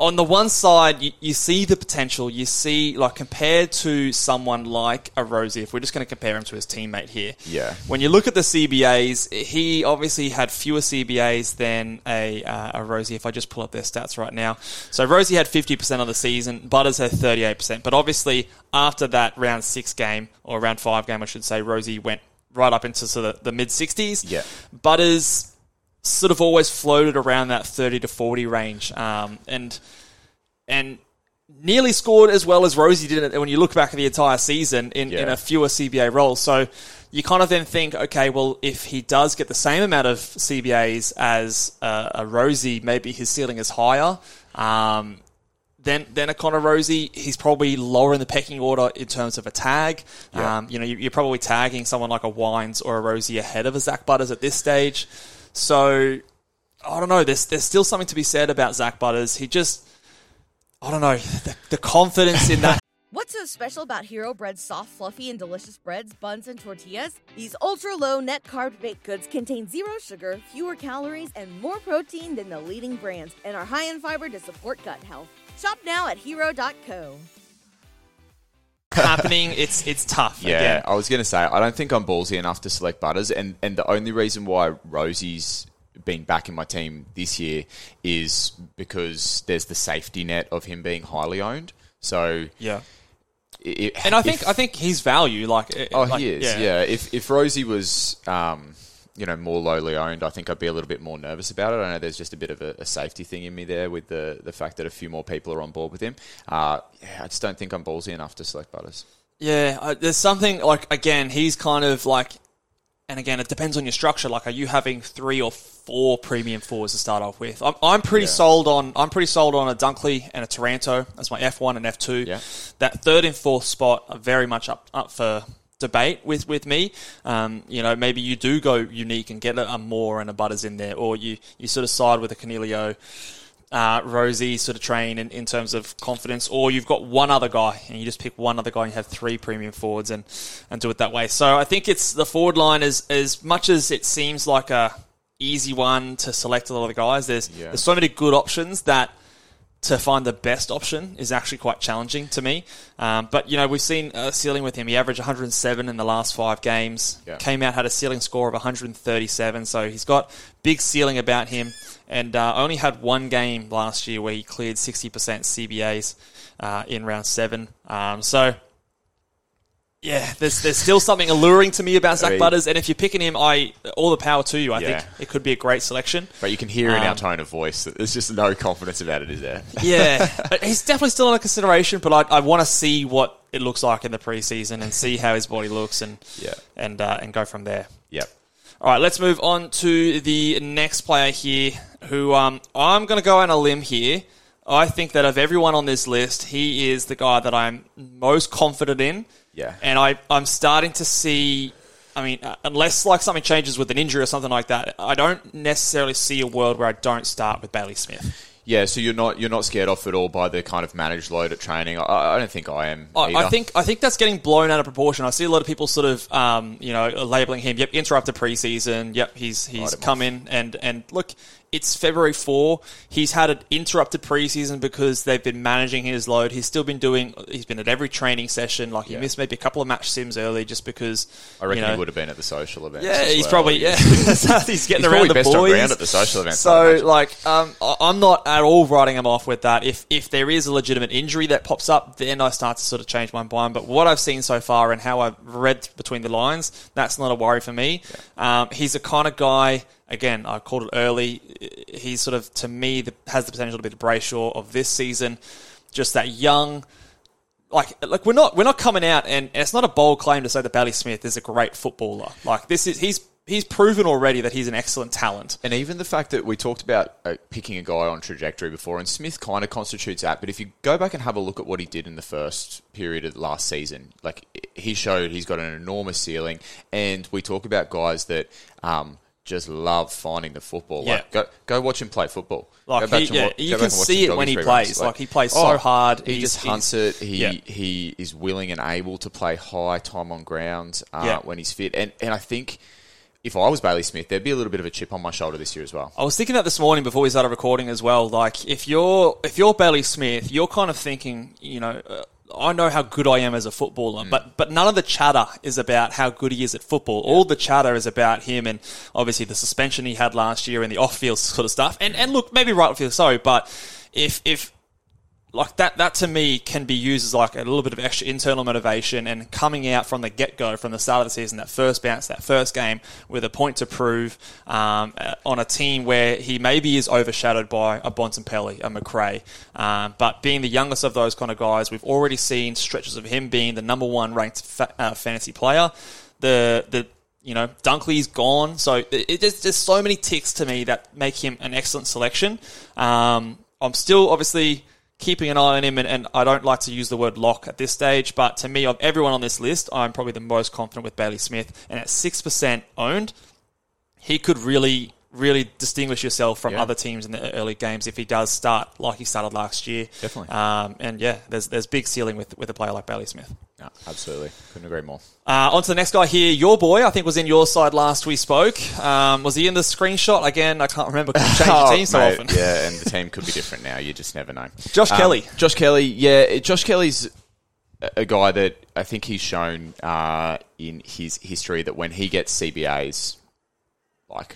On the one side, you, you see the potential. You see, like, compared to someone like a Rozee, if we're just going to compare him to his teammate here. Yeah. When you look at the CBAs, he obviously had fewer CBAs than a, uh, a Rozee, if I just pull up their stats right now. So Rozee had 50% of the season, Butters had 38%. But obviously, after that round six game, or round five game, I should say, Rozee went right up into sort of the mid 60s. Yeah. Butters sort of always floated around that 30 to 40 range. Um, and and nearly scored as well as Rozee did when you look back at the entire season in, in a fewer CBA roles. So you kind of then think, okay, well, if he does get the same amount of CBAs as uh, a Rozee, maybe his ceiling is higher. Um, then, then a Connor Rozee, he's probably lower in the pecking order in terms of a tag. Yeah. Um, you know, you- you're probably tagging someone like a Wines or a Rozee ahead of a Zach Butters at this stage. So I don't know. There's there's still something to be said about Zach Butters. He just, I don't know, the, the confidence in that. What's so special about Hero Bread's soft, fluffy, and delicious breads, buns, and tortillas? These ultra low net carb baked goods contain zero sugar, fewer calories, and more protein than the leading brands, and are high in fiber to support gut health. Shop now at hero.co. happening. It's it's tough. Yeah, Again. I was going to say I don't think I'm ballsy enough to select Butters, and and the only reason why Rozee's been back in my team this year is because there's the safety net of him being highly owned. So, yeah. it, And I think if- I think his value, like, oh, like, he is. Yeah. if if Rozee was. Um, you know, more lowly owned, I think I'd be a little bit more nervous about it. I know there's just a bit of a, a safety thing in me there with the the fact that a few more people are on board with him. Uh, yeah, I just don't think I'm ballsy enough to select Butters. Yeah, uh, there's something like again, he's kind of like, and again, it depends on your structure. Like, are you having three or four premium fours to start off with? I'm, I'm pretty Yeah. sold on. I'm pretty sold on a Dunkley and a Taranto as my F1 and F2. Yeah. That third and fourth spot are very much up up for debate with with me. Um, you know, maybe you do go unique and get a, Moore and a Butters in there, or you you sort of side with a Coniglio uh, Rozee sort of train in, in terms of confidence, or you've got one other guy and you just pick one other guy and you have three premium forwards and, and do it that way. So I think it's the forward line is as much as it seems like a easy one to select a lot of the guys. There's Yeah. there's so many good options that to find the best option is actually quite challenging to me. Um, but you know we've seen a ceiling with him. He averaged 107 in the last five games. Yeah. Came out had a ceiling score of 137. So he's got big ceiling about him. And uh, only had one game last year where he cleared 60% CBAs uh, in round seven. Um, so yeah, there's there's still something alluring to me about Zach Butters. And if you're picking him, I all the power to you. I Yeah. think it could be a great selection. But you can hear in Um, our tone of voice that there's just no confidence about it, is there? Yeah, But he's definitely still under consideration, but I, I want to see what it looks like in the preseason and see how his body looks and Yeah. and uh, and go from there. Yep. All right, let's move on to the next player here, who um, I'm going to go on a limb here. I think that of everyone on this list, he is the guy that I'm most confident in. Yeah. And I, I'm starting to see, I mean, uh, unless like something changes with an injury or something like that, I don't necessarily see a world where I don't start with Bailey Smith. Yeah, so you're not you're not scared off at all by the kind of managed load at training. I, I don't think I am. I, I think I think that's getting blown out of proportion. I see a lot of people sort of um, you know labeling him. Yep, interrupted preseason. Yep, he's he's him come in and and look, it's February four. He's had an interrupted preseason because they've been managing his load. He's still been doing. He's been at every training session. Like he Yeah. missed maybe a couple of match sims early just because. I reckon you know, he would have been at the social events. Yeah, he's well. probably yeah. he's getting He's around the best boys. at the social events. I'd So, like, um, I'm not at all writing him off with that. If if there is a legitimate injury that pops up, then I start to sort of change my mind. But what I've seen so far and how I've read between the lines, that's not a worry for me. Um, he's a kind of guy. Again, I called it early. He's sort of to me the, has the potential to be the Brayshaw of this season. Just that young like like we're not we're not coming out and, and it's not a bold claim to say that Bailey Smith is a great footballer. Like this is he's he's proven already that he's an excellent talent. And even the fact that we talked about uh, picking a guy on trajectory before, and Smith kind of constitutes that. But if you go back and have a look at what he did in the first period of last season, like he showed he's got an enormous ceiling. And we talk about guys that um, just love finding the football. Yeah. Like, go go watch him play football. Like, he- yeah, wa- you can watch see it when he plays. runs. Like, he plays so hard. He just hunts it. He yeah. he is willing and able to play high time on ground uh, Yeah. when he's fit. And and I think if I was Bailey Smith, there'd be a little bit of a chip on my shoulder this year as well. I was thinking that this morning before we started recording as well. Like, if you're if you're Bailey Smith, you're kind of thinking, you know, uh, I know how good I am as a footballer, mm. but but none of the chatter is about how good he is at football. All the chatter is about him and obviously the suspension he had last year and the off field sort of stuff. And and look, maybe rightfully so, but if if like that that to me can be used as like a little bit of extra internal motivation and coming out from the get go from the start of the season that first bounce that first game with a point to prove um, uh, on a team where he maybe is overshadowed by a Bontempelli, a Macrae, um, but being the youngest of those kind of guys, we've already seen stretches of him being the number one ranked fa- uh, fantasy player. The the you know, Dunkley's gone. So it, it, there's, so many ticks to me that make him an excellent selection. Um, I'm still obviously keeping an eye on him, and, and I don't like to use the word lock at this stage, but to me, of everyone on this list, I'm probably the most confident with Bailey Smith. And at 6% owned, he could really, really distinguish yourself from Yeah. other teams in the early games if he does start like he started last year. Definitely. Um, and yeah, there's there's big ceiling with, with a player like Bailey Smith. Yeah, absolutely. Couldn't agree more. Uh, on to the next guy here. Your boy, I think, was in your side last we spoke. Um, was he in the screenshot? Again, I can't remember. change your team so Oh, mate, often. Yeah, and the team could be different now. You just never know. Josh Um, Kelly. Josh Kelly, yeah. Josh Kelly's a- a guy that I think he's shown uh, in his history that when he gets CBAs, like,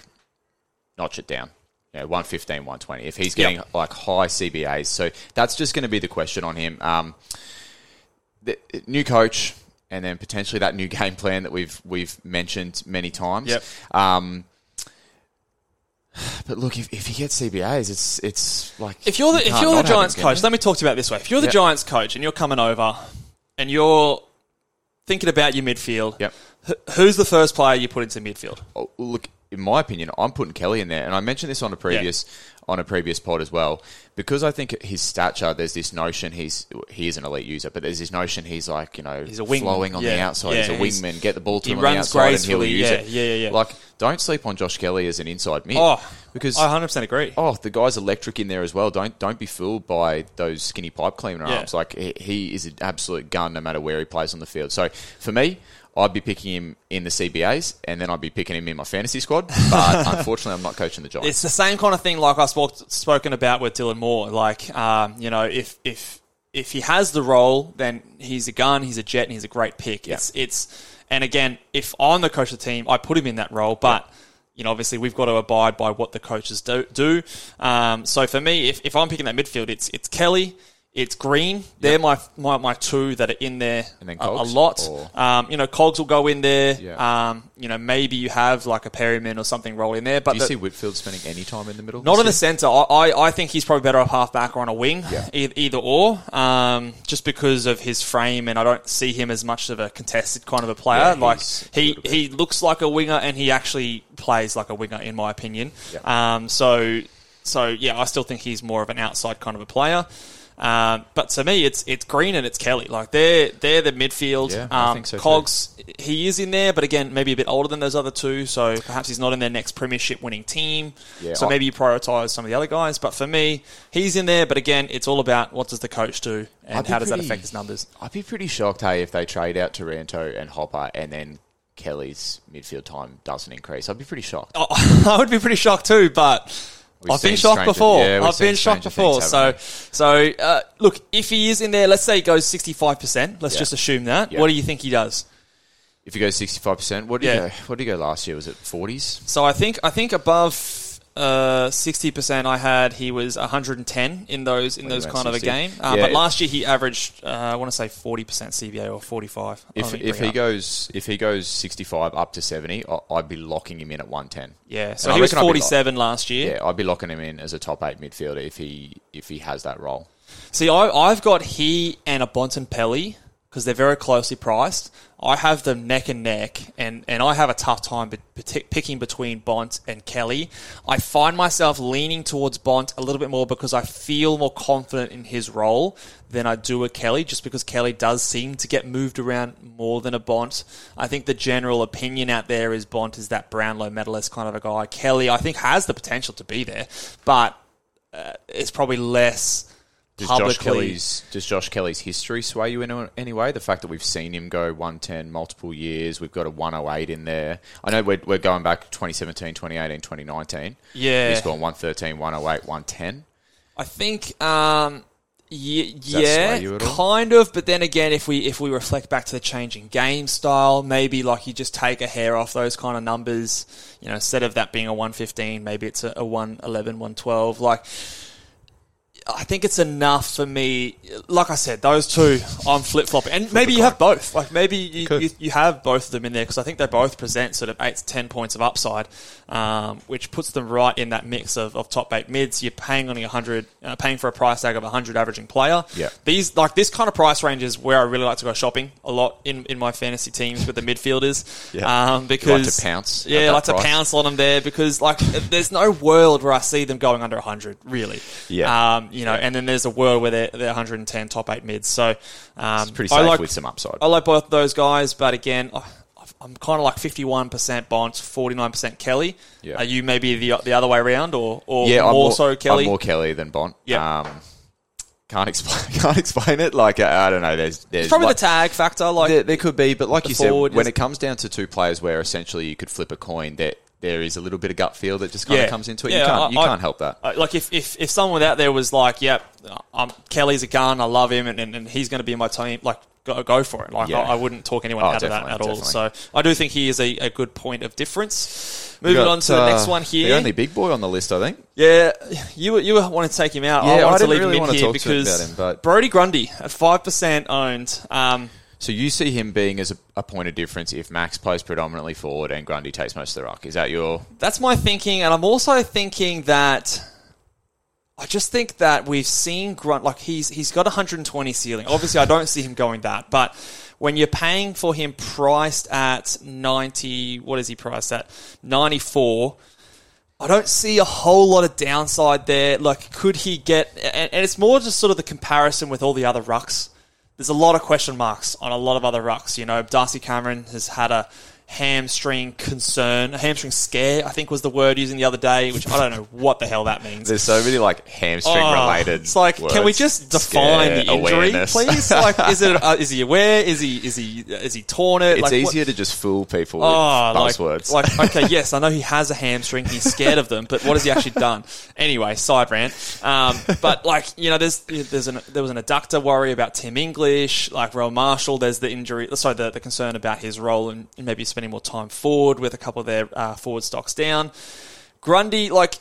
notch it down. You know, 115, 120. If he's getting Yep. like high CBAs, so that's just going to be the question on him. Um, the, new coach, and then potentially that new game plan that we've we've mentioned many times. Yep. Um, but look, if, if he gets CBAs, it's it's like If you're the you if you're the not have him, Giants coach, let me talk to you about this way. If you're the Yep. Giants coach and you're coming over and you're thinking about your midfield, Yep. who's the first player you put into midfield? Oh, look, in my opinion, I'm putting Kelly in there, and I mentioned this on a previous on a previous pod as well, because I think his stature. There's this notion he's he is an elite user, but there's this notion he's like you know He's a wingman. flowing on the outside. Yeah, he's a wingman. Get the ball to him on the outside, and he'll use Yeah, it. yeah, yeah, yeah. Like, don't sleep on Josh Kelly as an inside mid. Oh, because I 100 percent agree. Oh, the guy's electric in there as well. Don't don't be fooled by those skinny pipe cleaner Yeah. arms. Like he, he is an absolute gun no matter where he plays on the field. So for me, I'd be picking him in the CBAs, and then I'd be picking him in my fantasy squad. But unfortunately, I'm not coaching the Giants. It's the same kind of thing like I spoke spoken about with Dylan Moore. Like, um, you know, if if if he has the role, then he's a gun, he's a jet, and he's a great pick. Yeah. It's it's and again, if I'm the coach of the team, I put him in that role, but. You know, obviously, we've got to abide by what the coaches do. do. Um, so for me, if, if I'm picking that midfield, it's it's Kelly, it's Green. They're my, my my two that are in there And then a, a lot. Um, you know, Cogs will go in there. Um, you know, maybe you have like a Perryman or something roll in there. But Do you the- see Whitfield spending any time in the middle? not in the centre. I, I, I think he's probably better off half back or on a wing, Yeah. e- either or. Um, just because of his frame, and I don't see him as much of a contested kind of a player. Yeah, like he he looks like a winger, and he actually plays like a winger, in my opinion. Um, so so yeah, I still think he's more of an outside kind of a player. Um, but to me, it's it's Green and it's Kelly. Like they're they're the midfield. Yeah, I um, think so too. Cogs, he is in there, but again, maybe a bit older than those other two. So perhaps he's not in their next premiership winning team. Yeah, so I- maybe you prioritise some of the other guys. But for me, he's in there. But again, it's all about what does the coach do and how does that affect his numbers. I'd be pretty shocked, hey, if they trade out Taranto and Hopper, and then Kelly's midfield time doesn't increase. I'd be pretty shocked. Oh, I would be pretty shocked too, but We've I've been shocked before. yeah, I've been shocked before. things, So, so uh, look, if he is in there, let's say he goes sixty-five percent. Let's Yeah. just assume that. Yeah. What do you think he does? If he goes sixty five percent, what did Yeah. you go? What did he go last year? Was it forties? So I think I think above uh, sixty percent, I had he was one hundred and ten in those in those went kind of a game. Uh, Yeah. But last year he averaged, uh, I want to say forty percent CBA or forty-five. If I'll let you if he up. goes if he goes sixty five up to seventy, I- I'd be locking him in at one ten. yeah, so And he was I'd be forty-seven last year. Yeah, I'd be locking him in as a top eight midfielder if he if he has that role. See, I, I've got he and a Bontempelli because they're very closely priced. I have them neck and neck, and, and I have a tough time be, picking between Bont and Kelly. I find myself leaning towards Bont a little bit more because I feel more confident in his role than I do a Kelly, just because Kelly does seem to get moved around more than a Bont. I think the general opinion out there is Bont is that Brownlow medalist kind of a guy. Kelly, I think, has the potential to be there, but uh, it's probably less Does Josh. Kelly's does Josh Kelly's history sway you in any way? The fact that we've seen him go 110 multiple years, we've got a 108 in there. I know we're, we're going back 2017, 2018, 2019. Yeah. He's gone 113, 108, 110. I think, um, y- that sway you yeah, kind of. But then again, if we if we reflect back to the changing game style, maybe like you just take a hair off those kind of numbers. You know, instead of that being a one fifteen, maybe it's a, a 111, 112. Like. I think it's enough for me. Like I said, those two, I'm flip flopping, and maybe you have both. Like maybe you, you, you have both of them in there because I think they both present sort of eight to ten points of upside, um, which puts them right in that mix of, of top eight mids. You're paying only hundred, uh, paying for a price tag of hundred averaging player. Yeah. these like this kind of price range is where I really like to go shopping a lot in, in my fantasy teams with the midfielders. Yeah. um, because to pounce Yeah, like to pounce on them there because like there's no world where I see them going under hundred really. Yeah. Um, you know, and then there's a world where they're, they're 110 top eight mids. So um, It's pretty I safe like, with some upside. I like both those guys, but again, I- I'm kind of like 51% Bont, 49% Kelly. Yeah. Are you maybe the the other way around, or or yeah, more, I'm more so Kelly? I'm more Kelly than Bont. Yeah. Um, can't explain. Can't explain it. Like I, I don't know. There's there's Probably like, the tag factor, like there, there could be, but like you said, when is- it comes down to two players where essentially you could flip a coin, that there is a little bit of gut feel that just kind Yeah. of comes into it. Yeah, you can't I- you I- can't help that. Uh, like if, if, if someone out there was like, "Yep, um, Kelly's a gun. I love him, and, and, and he's going to be in my team," like go, go for it. Like Yeah. I, I wouldn't talk anyone Oh, out of that at all. definitely. So I do think he is a, a good point of difference. Moving got, on to the uh, next one here. The only big boy on the list, I think. Yeah, you you wanting to take him out. Yeah, I I to didn't leave really him in want to here talk to him because him, but- Brodie Grundy at five percent owned. Um, So you see him being as a, a point of difference if Max plays predominantly forward and Grundy takes most of the rock. Is that your? that's my thinking, and I'm also thinking that I just think that we've seen Grunt like he's he's got 120 ceiling. Obviously, I don't see him going that, but when you're paying for him priced at 90, what is he priced at? 94. I don't see a whole lot of downside there. Like, could he get? And, and it's more just sort of the comparison with all the other rucks. There's a lot of question marks on a lot of other rucks. You know, Darcy Cameron has had a hamstring concern, hamstring scare, I think was the word using the other day, which I don't know what the hell that means. There's so many like hamstring Oh, related. It's like, can we just define Scare, the injury, awareness. please? Like, is it uh, is he aware? Is he is he is he torn it? It's like, what- easier to just fool people with Oh, like, buzzwords. like okay, yes, I know he has a hamstring. He's scared of them, but what has he actually done? Anyway, side rant. Um, but like you know, there's there's an there was an adductor worry about Tim English, like Rowan Marshall. There's the injury, sorry, the, the concern about his role and maybe spending more time forward with a couple of their uh, forward stocks down. Grundy, like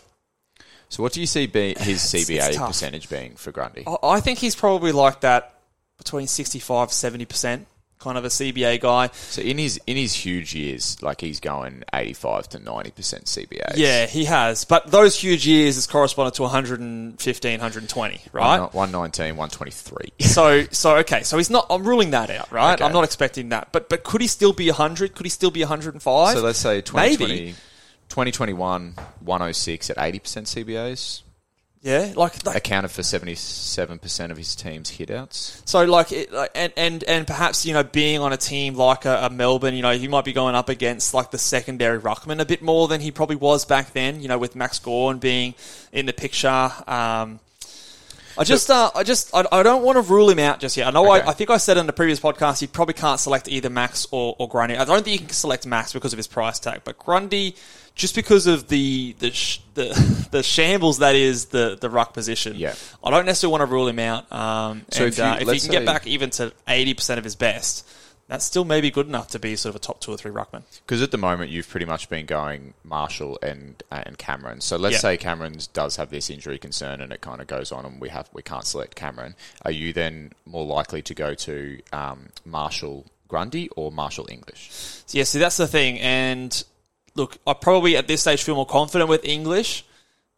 so what do you see be his CBA it's tough. percentage being for Grundy? I- think he's probably like that between 65 70 percent, kind of a CBA guy. So in his in his huge years, like he's going 85 to 90 percent CBA. Yeah, he has. But those huge years is corresponded to 115, 120, right? 119, 123. So, so okay, so he's not. I'm ruling that out, right? Okay. I'm not expecting that. But, but could he still be 100? Could he still be 105? So let's say 2020, Maybe. 2021, 106 at 80% CBAs. Yeah, like, like Accounted for 77% of his team's hitouts. so, like, it, like, and and and perhaps you know, being on a team like a, a Melbourne, you know, he might be going up against like the secondary ruckman a bit more than he probably was back then. You know, with Max Gawn being in the picture. Um, I just, uh, I just, I, I don't want to rule him out just yet. I know, Okay. I, I think I said in the previous podcast, you probably can't select either Max or, or Grundy. I don't think you can select Max because of his price tag, but Grundy, just because of the the sh- the, the shambles that is the the ruck position. Yeah. I don't necessarily want to rule him out. Um, So and if you- uh, if he can get back even to eighty percent of his best, that's still maybe good enough to be sort of a top two or three ruckman. Because at the moment, you've pretty much been going Marshall and uh, and Cameron. So let's say Cameron's does have this injury concern, and it kind of goes on, and we have we can't select Cameron. Are you then more likely to go to um, Marshall Grundy or Marshall English? So, yeah, see, that's the thing. And look, I probably at this stage feel more confident with English.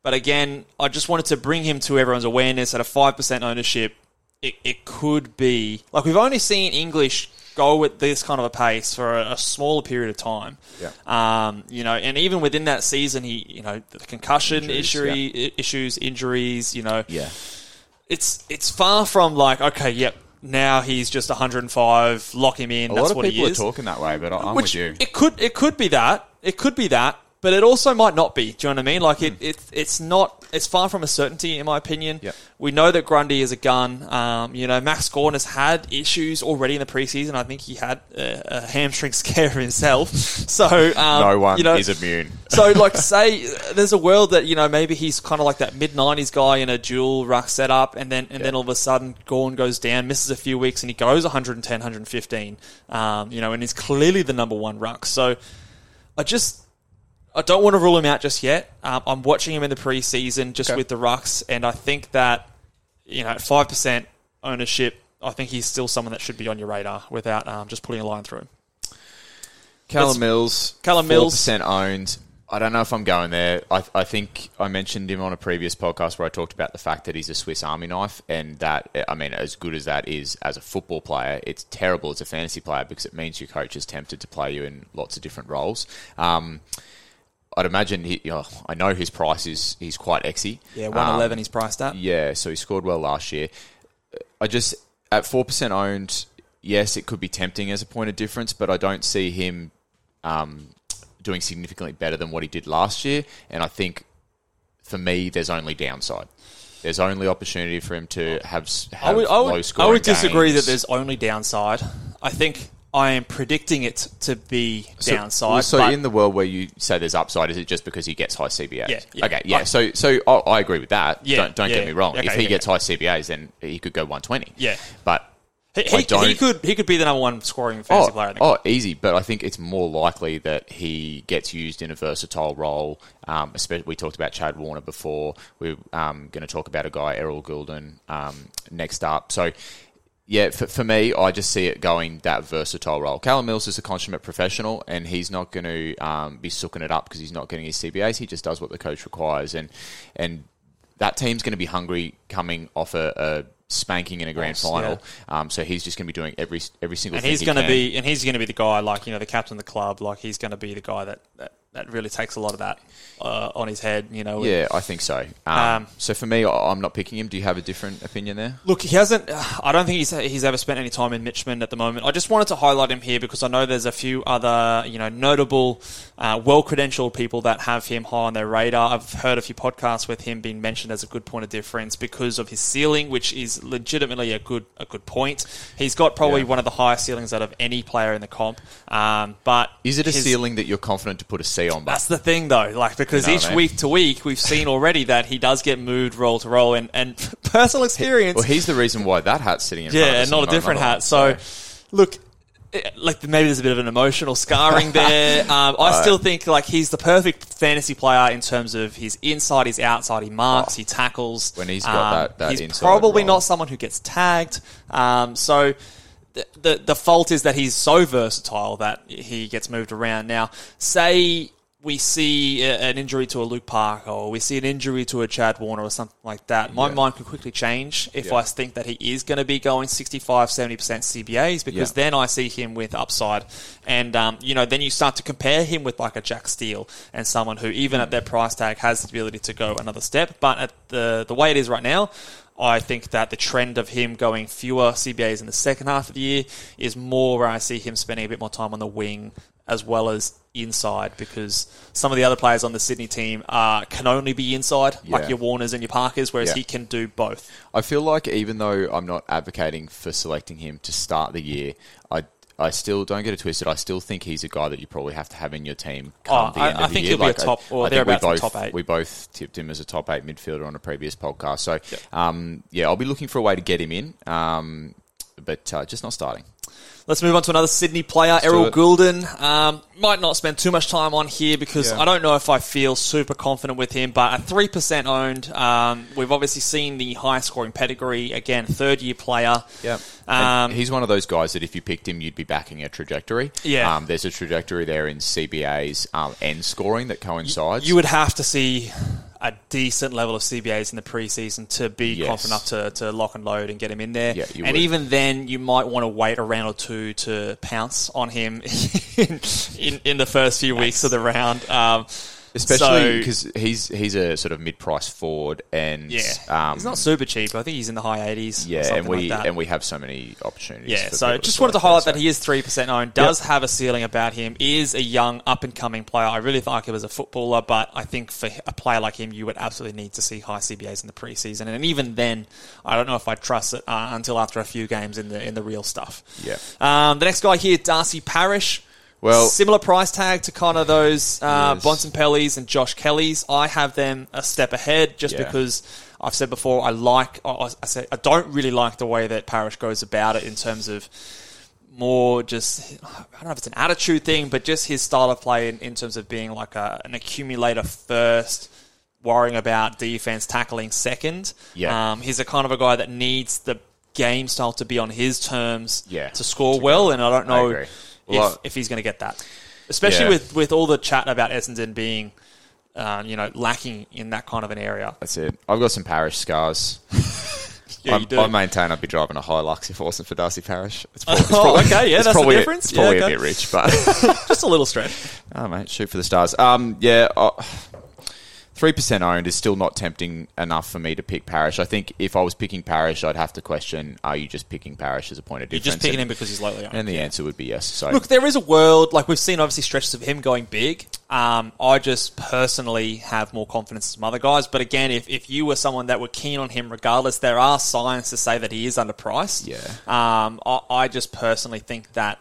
But again, I just wanted to bring him to everyone's awareness at a 5% ownership. It, it could be like we've only seen English go at this kind of a pace for a, a smaller period of time. Yeah. Um, you know, and even within that season, he, you know, the concussion Injuries, issue, i- issues, injuries, you know, Yeah. it's it's far from like okay, yep, now he's just 105, lock him in. A that's lot of what people he are talking that way, but I'm Which with you. it could it could be that it could be that, but it also might not be. Do you know what I mean? Like it, it it's not. It's far from a certainty, in my opinion. Yep. We know that Grundy is a gun. Um, you know, Max Gawn has had issues already in the preseason. I think he had a, a hamstring scare himself. So um, no one you know, is immune. so, like, say there's a world that you know maybe he's kind of like that mid '90s guy in a dual ruck setup, and then and then all of a sudden Gawn goes down, misses a few weeks, and he goes 110, 115. Um, you know, and he's clearly the number one ruck. So, I just I don't want to rule him out just yet. Um, I'm watching him in the preseason just Okay. with the rucks, and I think that you know at five percent ownership, I think he's still someone that should be on your radar without um, just putting a line through him. Callum Let's- Mills, Callum Mills. percent owned. I don't know if I'm going there. I, I think I mentioned him on a previous podcast where I talked about the fact that he's a Swiss Army knife, and that I mean, as good as that is as a football player, it's terrible as a fantasy player because it means your coach is tempted to play you in lots of different roles. Um, I'd imagine he. You know, I know his price is he's quite exy. Yeah, one eleven. Um, he's priced at. yeah, so he scored well last year. I just at four percent owned. Yes, it could be tempting as a point of difference, but I don't see him um, doing significantly better than what he did last year. And I think for me, there's only downside. There's only opportunity for him to have, have I would, I low would, I would disagree games. that there's only downside. I think I am predicting it to be So- downside. So, in the world where you say there's upside, is it just because he gets high CBAs? Yeah, yeah. Okay, yeah. I- so, so I, I agree with that. Yeah, don't don't yeah. get me wrong. Okay, if he gets high CBAs, then he could go 120. Yeah. but he, he, he could he could be the number one scoring fantasy oh, player. I think. oh, easy. But I think it's more likely that he gets used in a versatile role. Um, especially, we talked about Chad Warner before. We're um, going to talk about a guy, Errol Gulden, um, next up. So, yeah, for, for me, I just see it going that versatile role. Callum Mills is a consummate professional, and he's not going to um, be sooking it up because he's not getting his CBAs. He just does what the coach requires, and and that team's going to be hungry coming off a, a spanking in a grand Yes, final. Um, so he's just going to be doing every every single and thing he's he going to be and he's going to be the guy like you know the captain of the club. Like he's going to be the guy that, that, that really takes a lot of that uh, on his head. You know. Yeah, I think so. Um, Um, so for me, I'm not picking him. Do you have a different opinion there? Look, he hasn't. I don't think he's he's ever spent any time in Mitchman at the moment. I just wanted to highlight him here because I know there's a few other you know notable, uh, well credentialed people that have him high on their radar. I've heard a few podcasts with him being mentioned as a good point of difference because of his ceiling, which is legitimately a good a good point. He's got probably Yeah. one of the highest ceilings out of any player in the comp. Um, but Is it a his- ceiling that you're confident to put a C on? But That's the thing, though, like because You know each I mean? week to week we've seen already that he does get moved roll to roll, and, and personal experience, well, he's the reason why that hat's sitting in front of yeah, us. not a different hat. So, look, like maybe there's a bit of an emotional scarring there. Um, I still think like he's the perfect fantasy player in terms of his inside, his outside, he marks, he tackles. Oh. When he's got Um, that- that he's inside probably role. not someone who gets tagged. Um, so. The, the, the fault is that he's so versatile that he gets moved around. Now, say we see an injury to a Luke Parker or we see an injury to a Chad Warner or something like that, my Yeah. mind could quickly change if Yeah. I think that he is going to be going 65, 70% CBAs because Yeah. then I see him with upside. And, um, you know, then you start to compare him with like a Jack Steele and someone who, even at their price tag, has the ability to go another step. But at the, the way it is right now, I think that the trend of him going fewer CBAs in the second half of the year is more where I see him spending a bit more time on the wing as well as inside because some of the other players on the Sydney team uh, can only be inside, like your Warners and your Parkers, whereas Yeah. he can do both. I feel like even though I'm not advocating for selecting him to start the year, I I still don't get it twisted. I still think he's a guy that you probably have to have in your team come Oh, the I- end I of the think year. he'll be a top- or I think we thereabouts both top eight. we both tipped him as a top eight midfielder on a previous podcast. So um, yeah, I'll be looking for a way to get him in, um, but uh, just not starting. Let's move on to another Sydney player, do Errol. Gulden. Um, might not spend too much time on here because Yeah. I don't know if I feel super confident with him, but at 3% owned, um, we've obviously seen the high scoring pedigree. Again, third year player. Yeah. Um, he's one of those guys that if you picked him, you'd be backing a trajectory. Yeah. Um, there's a trajectory there in CBA's um, and scoring that coincides. You would have to see a decent level of CBAs in the preseason to be Yes. confident enough to, to lock and load and get him in there. Yeah, and would. even then, you might want to wait a round or two to pounce on him in, in, in the first few weeks of the round. Um, Especially So- because he's he's a sort of mid-price forward, and yeah, um, he's not super cheap. I think he's in the high 80s. yeah, and we like that. and we have so many opportunities. Yeah, so just to wanted to highlight there, that so- he is three percent owned. Does have a ceiling about him. Is a young up and coming player. I really like him as a footballer, but I think for a player like him, you would absolutely need to see high CBAs in the preseason, and even then, I don't know if I trust it uh, until after a few games in the in the real stuff. Yeah. Um, the next guy here, Darcy Parish. Well- similar price tag to kind of those uh, Yes. Bontempellis and Josh Kellys. I have them a step ahead just Yeah. because I've said before I like. I, I say I don't really like the way that Parish goes about it in terms of more just I don't know if it's an attitude thing, but just his style of play in, in terms of being like a, an accumulator first, worrying about defense, tackling second. Yeah. Um, he's a kind of a guy that needs the game style to be on his terms Yeah. to score well, and I don't I if, if he's going to get that, especially Yeah. with, with all the chat about Essendon being. Uh, you know, lacking in that kind of an area. That's it. I've got some Parish scars. Yeah, I, you do. I maintain I'd be driving a Hilux if it wasn't for Darcy Parish. It's probably, it's Oh, okay, yeah, that's the probably, difference. It's Yeah, okay. a bit rich, but Just a little stretch. oh mate, shoot for the stars. Um, yeah, three percent owned is still not tempting enough for me to pick Parish. I think if I was picking Parish, I'd have to question: Are you just picking Parish as a point of difference? You're just picking and, him because he's lowly owned. and the answer would be yes. So Look, there is a world like we've seen obviously stretches of him going big. Um, I just personally have more confidence in some other guys. But again, if, if you were someone that were keen on him regardless, there are signs to say that he is underpriced. Yeah. Um, I, I just personally think that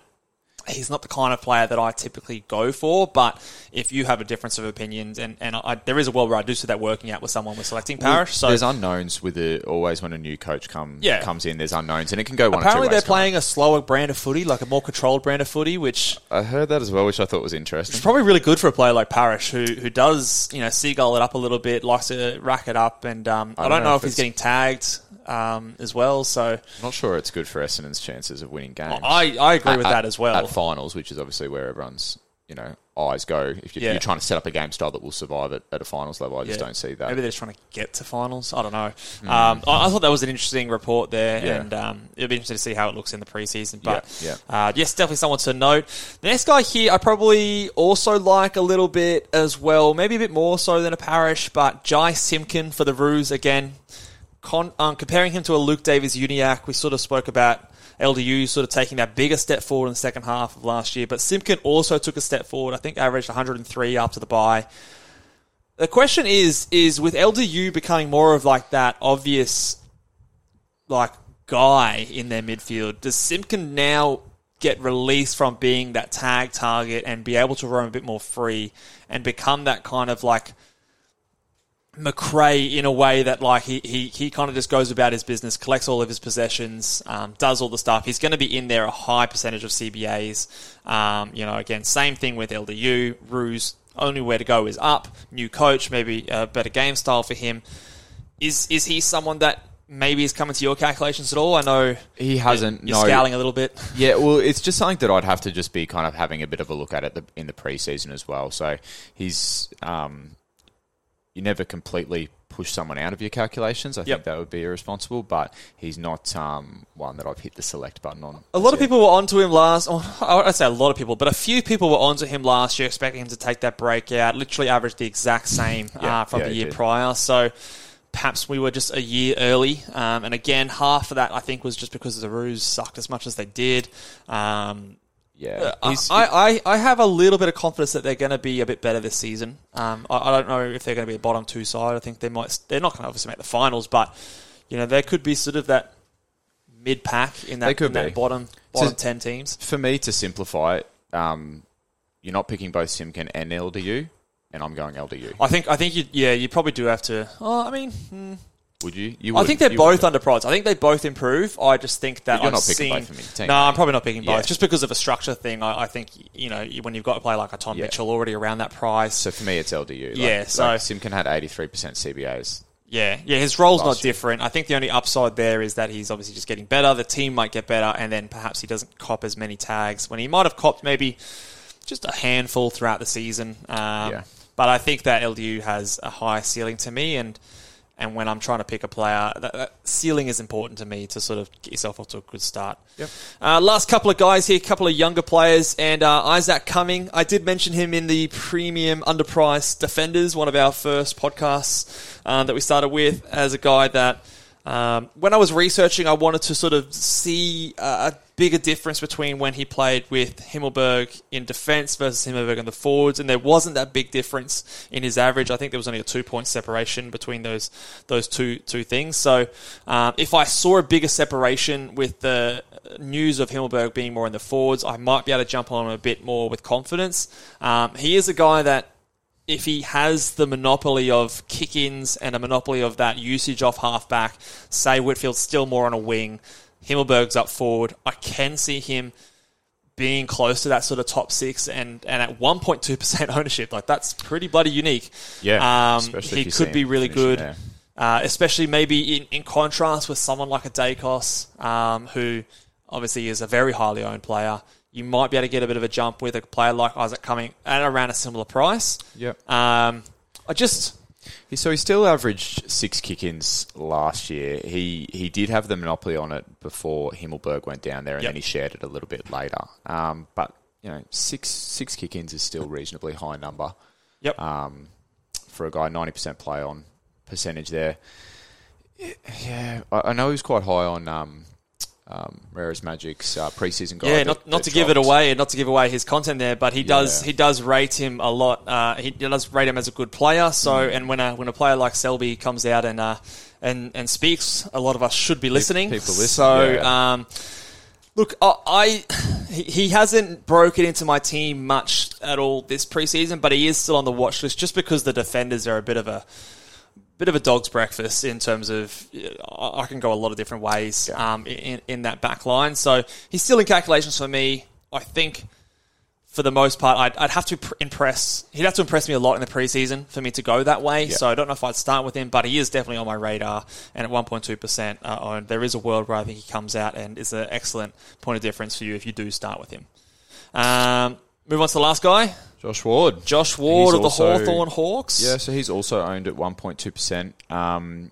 he's not the kind of player that I typically go for. But if you have a difference of opinions, and, and I, there is a world where I do see that working out with someone with selecting Parish. So there's unknowns with the always when a new coach come Yeah. comes in. There's unknowns, and it can go one. apparently they're playing a slower brand of footy, like a more controlled brand of footy, which? I heard that as well, which I thought was interesting. It's probably really good for a player like Parish, who who does you know seagull it up a little bit, likes to rack it up, and um, I, don't know, if, he's getting tagged um, as well. So I'm not sure it's good for Essendon's chances of winning games. I, I agree At- with that as well. At finals, which is obviously where everyone's you know eyes go. If you're, Yeah. you're trying to set up a game style that will survive at, at a finals level, I just Yeah. don't see that. Maybe they're just trying to get to finals. I don't know. Um, I, I thought that was an interesting report there, Yeah. and um, it'll be interesting to see how it looks in the preseason. But Yeah, Uh, yes, definitely someone to note. The next guy here, I probably also like a little bit as well, maybe a bit more so than a Parish, but Jy Simpkin for the Roos again. Con, um, comparing him to a Luke Davies Uniacke, we sort of spoke about LDU sort of taking that bigger step forward in the second half of last year, but Simpkin also took a step forward. I think averaged 103 after the bye. The question is, is with LDU becoming more of like that obvious, like guy in their midfield, does Simpkin now get released from being that tag target and be able to roam a bit more free and become that kind of like Macrae in a way that like he, he, he kind of just goes about his business, collects all of his possessions, um, does all the stuff. He's going to be in there a high percentage of CBAs. Um, you know, again, same thing with LDU. Roos, only way to go is up. New coach, maybe a better game style for him. Is is he someone that maybe is coming to your calculations at all? I know he hasn't. you're no, scowling a little bit. Yeah, well, it's just something that I'd have to just be kind of having a bit of a look at it in the preseason as well. So he's, um, you never completely push someone out of your calculations. I Yep. think that would be irresponsible, but he's not um, one that I've hit the select button on. A lot of people were onto him last. Oh, I'd say a lot of people, but a few people were onto him last year, expecting him to take that breakout. Literally averaged the exact same Yeah, uh, from yeah, the year prior. So perhaps we were just a year early. Um, and again, half of that I think was just because the Roos sucked as much as they did. Um, Yeah, I, I, I have a little bit of confidence that they're going to be a bit better this season. Um, I, I don't know if they're going to be a bottom two side. I think they might. They're not going to obviously make the finals, but you know they could be sort of that mid pack in that, in that bottom bottom So- ten teams. for me to simplify it, um, you're not picking both Simpkin and LDU, and I'm going LDU. I think I think you yeah you probably do have to. Oh, I mean, hmm. Would you? You I think they're both underpriced. I think they both improve. I just think that But you're I've not picking seen. both in your team, no, I'm probably not picking Yeah. both, just because of a structure thing. I, I think you know when you've got a player like a Tom Yeah. Mitchell already around that price. So for me, it's LDU. Like, Yeah, so- like Simpkin had 83% CBAs. Yeah, yeah, his role's not Last year. different. I think the only upside there is that he's obviously just getting better. The team might get better, and then perhaps he doesn't cop as many tags when he might have copped maybe just a handful throughout the season. Um, Yeah. But I think that LDU has a high ceiling to me, and And when I'm trying to pick a player, that, that ceiling is important to me to sort of get yourself off to a good start. Yep. Uh, last couple of guys here, a couple of younger players, and uh, Isaac Cumming. I did mention him in the premium underpriced defenders, one of our first podcasts um, that we started with, as a guy that um, when I was researching, I wanted to sort of see uh, a bigger difference between when he played with Himmelberg in defence versus Himmelberg in the forwards, and there wasn't that big difference in his average. I think there was only a two point separation between those those two two things. So um, if I saw a bigger separation with the news of Himmelberg being more in the forwards, I might be able to jump on him a bit more with confidence. Um, he is a guy that if he has the monopoly of kick ins and a monopoly of that usage off halfback, say Whitfield's still more on a wing, Himmelberg's up forward, I can see him being close to that sort of top six and, and at 1.2% ownership. Like, that's pretty bloody unique. Yeah, Um, he could be really good. there. Uh, especially maybe in, in contrast with someone like a Daicos, um, who obviously is a very highly owned player. You might be able to get a bit of a jump with a player like Isaac Cumming at around a similar price. Yep. Um, I just So he still averaged six kick-ins last year. He he did have the monopoly on it before Himmelberg went down there, and Yep. then he shared it a little bit later. Um, but you know, six six kick-ins is still reasonably high number yep. um, for a guy ninety percent play on percentage there. Yeah, I, I know he was quite high on um, um, Rare's Magic's uh, preseason guide. yeah, that- not, not that to give it away and not to give away his content there, but he does Yeah. he does rate him a lot. Uh, he does rate him as a good player. So, Mm. and when a when a player like Selby comes out and uh, and and speaks, a lot of us should be listening. people listen, So, yeah. um, look, I, I he, he hasn't broken into my team much at all this preseason, but he is still on the watch list just because the defenders are a bit of a bit of a dog's breakfast in terms of I I can go a lot of different ways Yeah. um, in, in that back line. So he's still in calculations for me. I think for the most part, I'd, I'd have to impress. He'd have to impress me a lot in the preseason for me to go that way. Yeah. So I don't know if I'd start with him, but he is definitely on my radar. And at 1.2% uh, owned, there is a world where I think he comes out and is an excellent point of difference for you if you do start with him. Um, move on to the last guy, Josh Ward. Josh Ward He's of the also- Hawthorn Hawks. Yeah, so he's also owned at 1.2%. Um,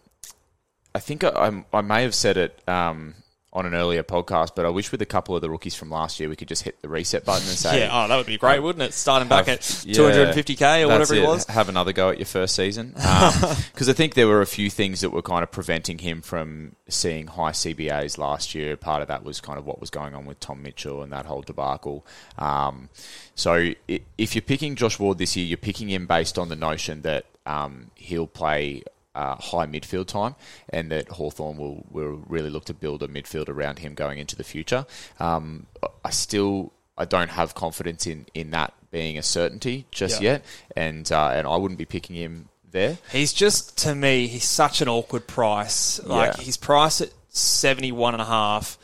I think I, I, I may have said it um, on an earlier podcast, but I wish with a couple of the rookies from last year we could just hit the reset button and say, Yeah, oh, that would be great, wouldn't it? Starting back have- at yeah, 250k or whatever it was. Have another go at your first season. Because I think there were a few things that were kind of preventing him from seeing high CBAs last year. Part of that was kind of what was going on with Tom Mitchell and that whole debacle. Um, so if you're picking Josh Ward this year, you're picking him based on the notion that um, he'll play uh, high midfield time, and that Hawthorn will, will really look to build a midfield around him going into the future. Um, I still I don't have confidence in, in that being a certainty just Yeah. yet, and uh, and I wouldn't be picking him there. He's just to me, he's such an awkward price. Like Yeah. he's priced at seventy one and a half.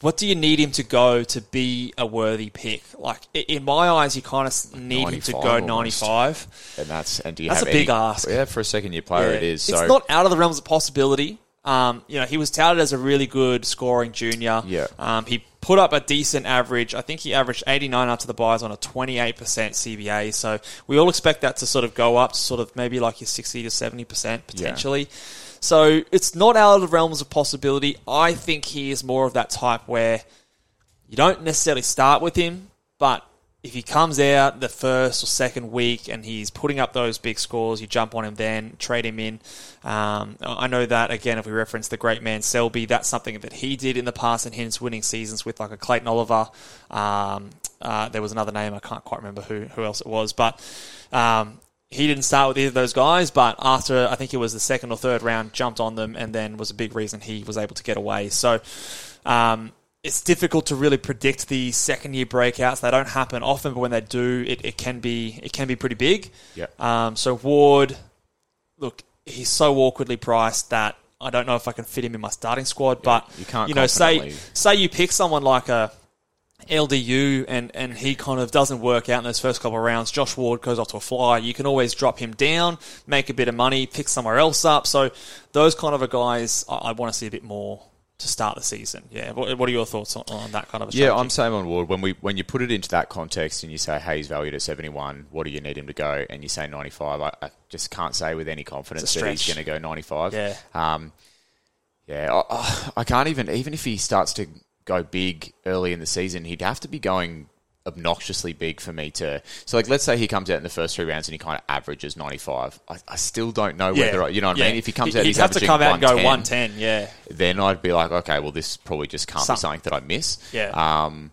What do you need him to go to be a worthy pick? Like in my eyes, you kind of need him to go almost. ninety five. And that's and do you That's have a big any- ask. Yeah, for a second year player, it is. So It's not out of the realms of possibility. Um, you know, he was touted as a really good scoring junior. Yeah. Um, he put up a decent average. I think he averaged 89 up to the buys on a 28% CBA. So we all expect that to sort of go up to sort of maybe like your 60 to 70% potentially. So it's not out of the realms of possibility. I think he is more of that type where you don't necessarily start with him, but if he comes out the first or second week and he's putting up those big scores, you jump on him then, trade him in. Um, I know that, again, if we reference the great man Selby, that's something that he did in the past in his winning seasons with like a Clayton Oliver. Um, uh, there was another name, I can't quite remember who, who else it was, but um, he didn't start with either of those guys, but after I think it was the second or third round, jumped on them and then was a big reason he was able to get away. So um, it's difficult to really predict the second year breakouts. They don't happen often, but when they do, it, it can be it can be pretty big. Yeah. Um, so Ward, look, he's so awkwardly priced that I don't know if I can fit him in my starting squad. but you can't you know, say say you pick someone like a LDU and, and he kind of doesn't work out in those first couple of rounds. Josh Ward goes off to a flyer. You can always drop him down, make a bit of money, pick somewhere else up. So those kind of a guys, I, I want to see a bit more to start the season. Yeah, what, what are your thoughts on, on that kind of a Yeah. I'm same on Ward. When we when you put it into that context and you say, "Hey, he's valued at 71. What do you need him to go?" and you say 95, I, I just can't say with any confidence that he's going to go 95. Yeah. Um, yeah, I- I, I can't even even if he starts to go big early in the season, he'd have to be going obnoxiously big for me to. So, like, let's say he comes out in the first three rounds and he kind of averages 95. I, I still don't know Yeah. whether I- you know what Yeah. I mean. If he comes He- out, he'd he's have to come out and go 110, 110. Yeah, then I'd be like, okay, well, this probably just can't be something that I miss. Yeah. Um,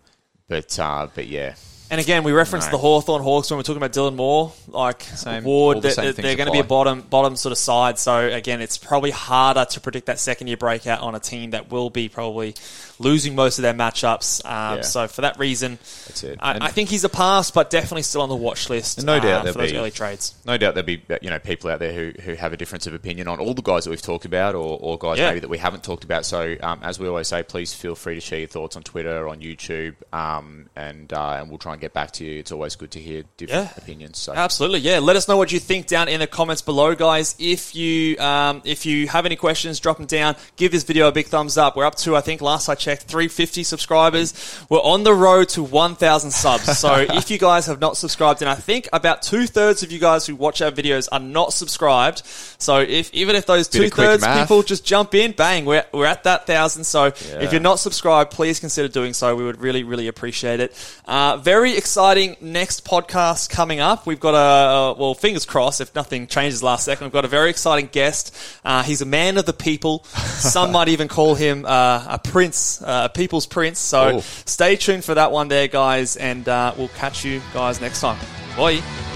but uh, but yeah, And again, we referenced No. the Hawthorn Hawks when we're talking about Dylan Moore. Like Same- Ward, the they're, they're going to be a bottom bottom sort of side. So again, it's probably harder to predict that second year breakout on a team that will be probably losing most of their matchups. Um, Yeah. So for that reason, That's it. I, I think he's a pass, but definitely still on the watch list. No doubt uh, there'll for those be- early trades. no doubt there'll be you know people out there who, who have a difference of opinion on all the guys that we've talked about, or, or guys Yeah. maybe that we haven't talked about. So um, as we always say, please feel free to share your thoughts on Twitter, on YouTube, um, and uh, and we'll try and get back to you. It's always good to hear different Yeah. opinions. So Absolutely, yeah. Let us know what you think down in the comments below, guys. If you um, if you have any questions, drop them down. Give this video a big thumbs up. We're up to, I think, last I checked, 350 subscribers. We're on the road to 1,000 subs. So if you guys have not subscribed, and I think about two thirds of you guys who watch our videos are not subscribed. So if even if those two thirds people just jump in, bang, we're we're at that thousand. So Yeah. if you're not subscribed, please consider doing so. We would really, really appreciate it. Uh, very exciting next podcast coming up. We've got a, well, fingers crossed if nothing changes last second. We've got a very exciting guest. Uh, he's a man of the people. Some might even call him uh, a prince, uh, a people's prince. So Oh. stay tuned for that one there, guys, and uh, we'll catch you guys next time. Bye.